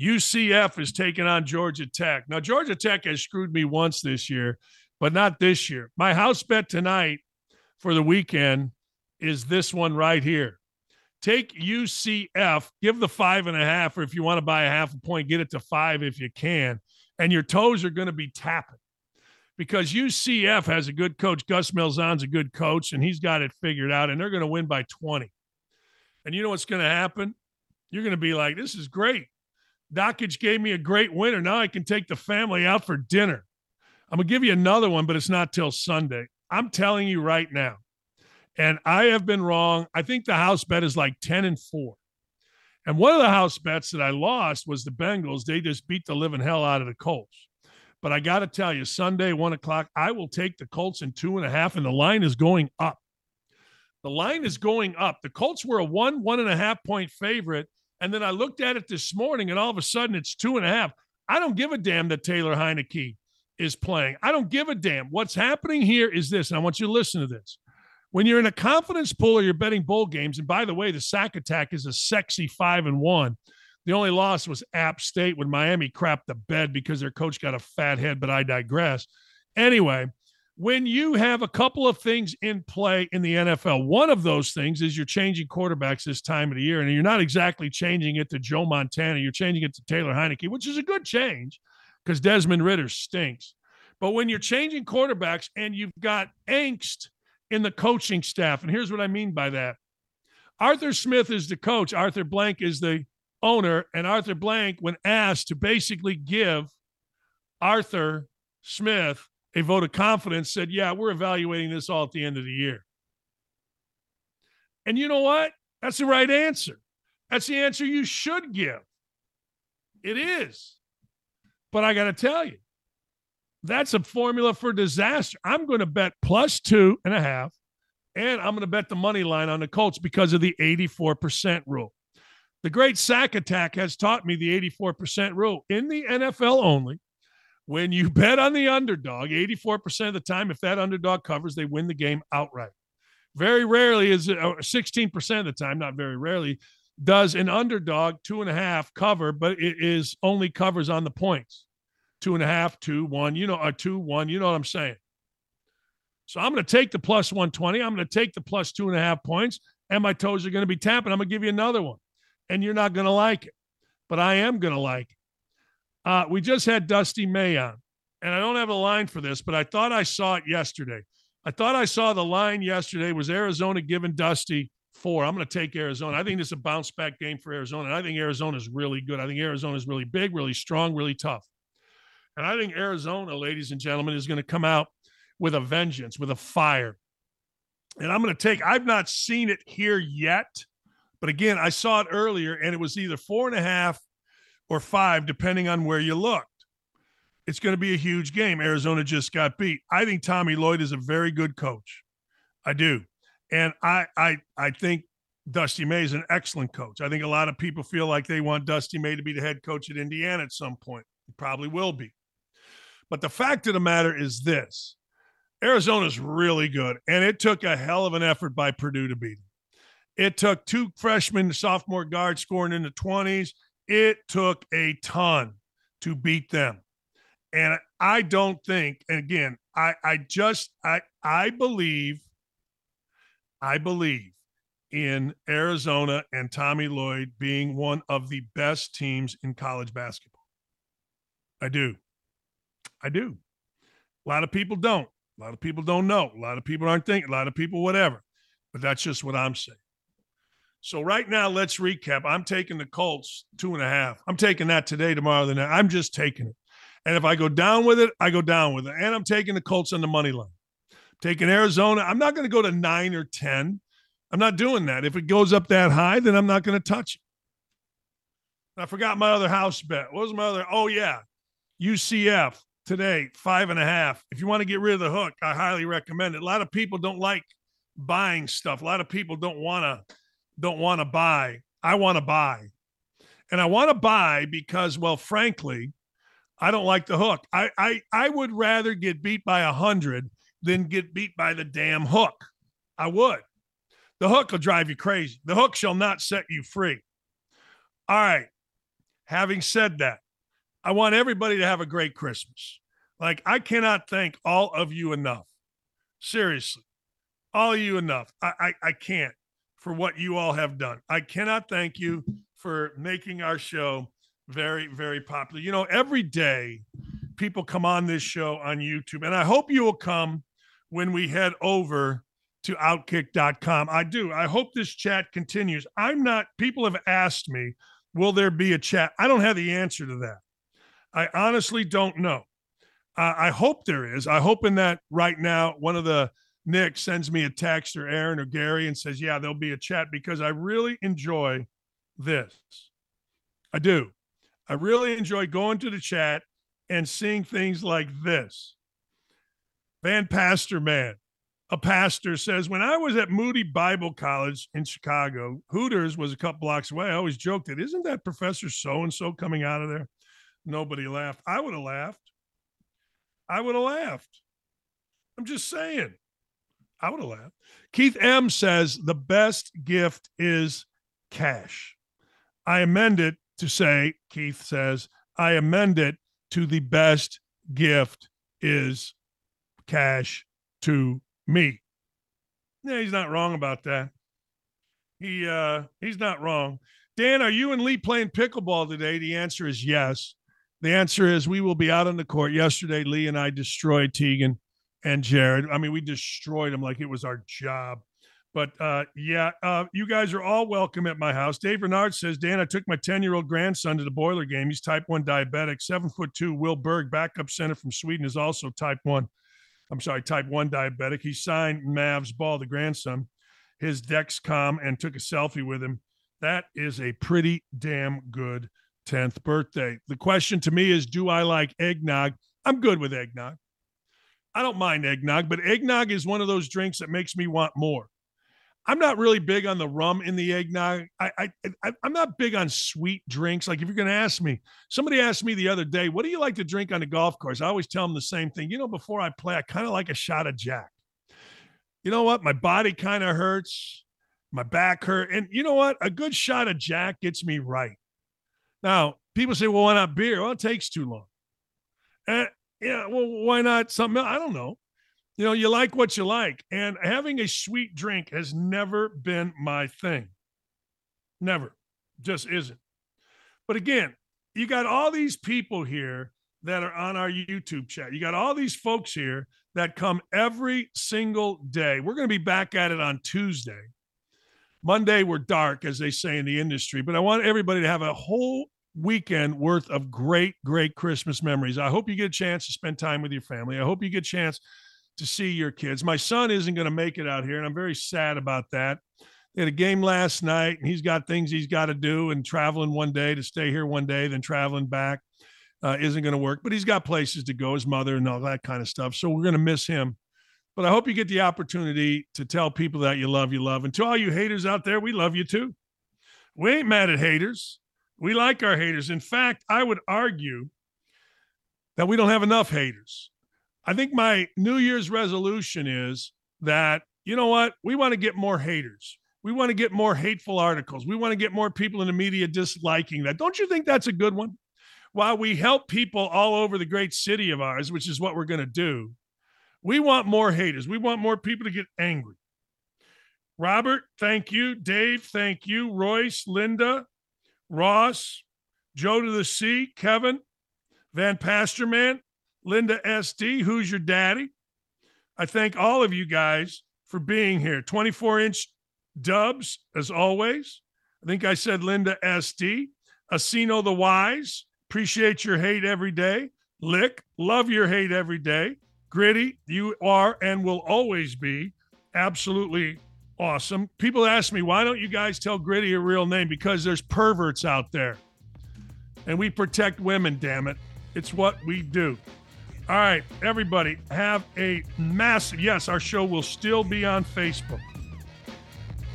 UCF is taking on Georgia Tech. Now, Georgia Tech has screwed me once this year but not this year. My house bet tonight for the weekend is this one right here. Take UCF, give the five and a half, or if you want to buy a half a point, get it to five if you can. And your toes are going to be tapping because UCF has a good coach. Gus Malzahn's a good coach, and he's got it figured out, and they're going to win by 20. And you know what's going to happen? You're going to be like, this is great. Dakich gave me a great winner. Now I can take the family out for dinner. I'm going to give you another one, but it's not till Sunday. I'm telling you right now. And I have been wrong. I think the house bet is like 10 and 4. And one of the house bets that I lost was the Bengals. They just beat the living hell out of the Colts. But I got to tell you, Sunday, one o'clock, I will take the Colts in two and a half, and the line is going up. The line is going up. The Colts were a one, one and a half point favorite. And then I looked at it this morning, and all of a sudden it's two and a half. I don't give a damn that Taylor Heinicke is playing. I don't give a damn. What's happening here is this, and I want you to listen to this. When you're in a confidence pool or you're betting bowl games, and by the way, the sack attack is a sexy five and one. The only loss was App State when Miami crapped the bed because their coach got a fat head, but I digress. Anyway, when you have a couple of things in play in the NFL, one of those things is you're changing quarterbacks this time of the year, and you're not exactly changing it to Joe Montana. You're changing it to Taylor Heinicke, which is a good change because Desmond Ridder stinks. But when you're changing quarterbacks and you've got angst in the coaching staff, and here's what I mean by that Arthur Smith is the coach, Arthur Blank is the owner, and Arthur Blank, when asked to basically give Arthur Smith a vote of confidence, said, Yeah, we're evaluating this all at the end of the year. And you know what? That's the right answer. That's the answer you should give. It is. But I got to tell you, that's a formula for disaster. I'm going to bet plus two and a half, and I'm going to bet the money line on the Colts because of the 84% rule. The great sack attack has taught me the 84% rule in the NFL only when you bet on the underdog, 84% of the time, if that underdog covers, they win the game outright. Very rarely is it 16% of the time, not very rarely, does an underdog two and a half cover, but it is only covers on the points. Two and a half, two, one, you know, a two, one, you know what I'm saying. So I'm going to take the plus 120. I'm going to take the plus two and a half points, and my toes are going to be tapping. I'm going to give you another one, and you're not going to like it, but I am going to like it. Uh, we just had Dusty May on, and I don't have a line for this, but I thought I saw it yesterday. I thought I saw the line yesterday was Arizona giving Dusty four. I'm going to take Arizona. I think this is a bounce back game for Arizona. And I think Arizona is really good. I think Arizona is really big, really strong, really tough. And I think Arizona, ladies and gentlemen, is going to come out with a vengeance, with a fire. And I'm going to take, I've not seen it here yet. But again, I saw it earlier and it was either four and a half or five, depending on where you looked. It's going to be a huge game. Arizona just got beat. I think Tommy Lloyd is a very good coach. I do. And I I I think Dusty May is an excellent coach. I think a lot of people feel like they want Dusty May to be the head coach at Indiana at some point. He probably will be. But the fact of the matter is this Arizona's really good. And it took a hell of an effort by Purdue to beat them. It took two freshmen, sophomore guards scoring in the 20s. It took a ton to beat them. And I don't think, and again, I, I just I I believe, I believe in Arizona and Tommy Lloyd being one of the best teams in college basketball. I do. I do. A lot of people don't. A lot of people don't know. A lot of people aren't thinking. A lot of people, whatever. But that's just what I'm saying. So right now, let's recap. I'm taking the Colts two and a half. I'm taking that today, tomorrow, the next. I'm just taking it. And if I go down with it, I go down with it. And I'm taking the Colts on the money line. Taking Arizona. I'm not going to go to nine or ten. I'm not doing that. If it goes up that high, then I'm not going to touch it. I forgot my other house bet. What was my other? Oh yeah, UCF today five and a half. If you want to get rid of the hook, I highly recommend it. A lot of people don't like buying stuff. A lot of people don't want to don't want to buy. I want to buy. And I want to buy because, well, frankly, I don't like the hook. I I, I would rather get beat by a hundred than get beat by the damn hook. I would. The hook will drive you crazy. The hook shall not set you free. All right. Having said that, I want everybody to have a great Christmas. Like, I cannot thank all of you enough. Seriously, all of you enough. I, I, I can't for what you all have done. I cannot thank you for making our show very, very popular. You know, every day people come on this show on YouTube, and I hope you will come when we head over to outkick.com. I do. I hope this chat continues. I'm not, people have asked me, will there be a chat? I don't have the answer to that. I honestly don't know. I hope there is. I hope in that right now, one of the Nick sends me a text or Aaron or Gary and says, Yeah, there'll be a chat because I really enjoy this. I do. I really enjoy going to the chat and seeing things like this. Van Pastor Man, a pastor says, When I was at Moody Bible College in Chicago, Hooters was a couple blocks away. I always joked that, isn't that Professor so and so coming out of there? Nobody laughed. I would have laughed. I would have laughed. I'm just saying. I would have laughed. Keith M says the best gift is cash. I amend it to say, Keith says, I amend it to the best gift is cash to me. Yeah, he's not wrong about that. He uh he's not wrong. Dan, are you and Lee playing pickleball today? The answer is yes. The answer is we will be out on the court. Yesterday, Lee and I destroyed Tegan and Jared. I mean, we destroyed them like it was our job. But uh, yeah, uh, you guys are all welcome at my house. Dave Renard says, Dan, I took my 10 year old grandson to the boiler game. He's type 1 diabetic. Seven foot two, Will Berg, backup center from Sweden, is also type 1. I'm sorry, type 1 diabetic. He signed Mavs Ball, the grandson, his Dexcom, and took a selfie with him. That is a pretty damn good 10th birthday. The question to me is Do I like eggnog? I'm good with eggnog. I don't mind eggnog, but eggnog is one of those drinks that makes me want more. I'm not really big on the rum in the eggnog. I, I, I am not big on sweet drinks. Like if you're going to ask me, somebody asked me the other day, "What do you like to drink on the golf course?" I always tell them the same thing. You know, before I play, I kind of like a shot of Jack. You know what? My body kind of hurts, my back hurt, and you know what? A good shot of Jack gets me right. Now, people say, "Well, why not beer?" Well, it takes too long. And yeah, well, why not something else? I don't know you know, you like what you like. And having a sweet drink has never been my thing. Never. Just isn't. But again, you got all these people here that are on our YouTube chat. You got all these folks here that come every single day. We're going to be back at it on Tuesday. Monday, we're dark, as they say in the industry, but I want everybody to have a whole weekend worth of great, great Christmas memories. I hope you get a chance to spend time with your family. I hope you get a chance to see your kids. My son isn't going to make it out here, and I'm very sad about that. They had a game last night, and he's got things he's got to do, and traveling one day to stay here one day, then traveling back uh, isn't going to work. But he's got places to go, his mother, and all that kind of stuff. So we're going to miss him. But I hope you get the opportunity to tell people that you love, you love. And to all you haters out there, we love you too. We ain't mad at haters. We like our haters. In fact, I would argue that we don't have enough haters. I think my New Year's resolution is that, you know what? We want to get more haters. We want to get more hateful articles. We want to get more people in the media disliking that. Don't you think that's a good one? While we help people all over the great city of ours, which is what we're going to do, we want more haters. We want more people to get angry. Robert, thank you. Dave, thank you. Royce, Linda, Ross, Joe to the C, Kevin, Van Pasterman, Linda SD, who's your daddy? I thank all of you guys for being here. 24 inch dubs, as always. I think I said Linda SD. Asino the Wise, appreciate your hate every day. Lick, love your hate every day. Gritty, you are and will always be absolutely awesome. People ask me, why don't you guys tell Gritty a real name? Because there's perverts out there. And we protect women, damn it. It's what we do. All right, everybody, have a massive. Yes, our show will still be on Facebook.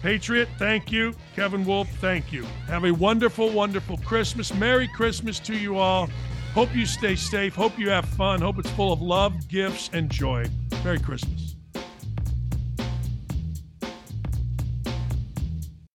Patriot, thank you. Kevin Wolf, thank you. Have a wonderful, wonderful Christmas. Merry Christmas to you all. Hope you stay safe. Hope you have fun. Hope it's full of love, gifts, and joy. Merry Christmas.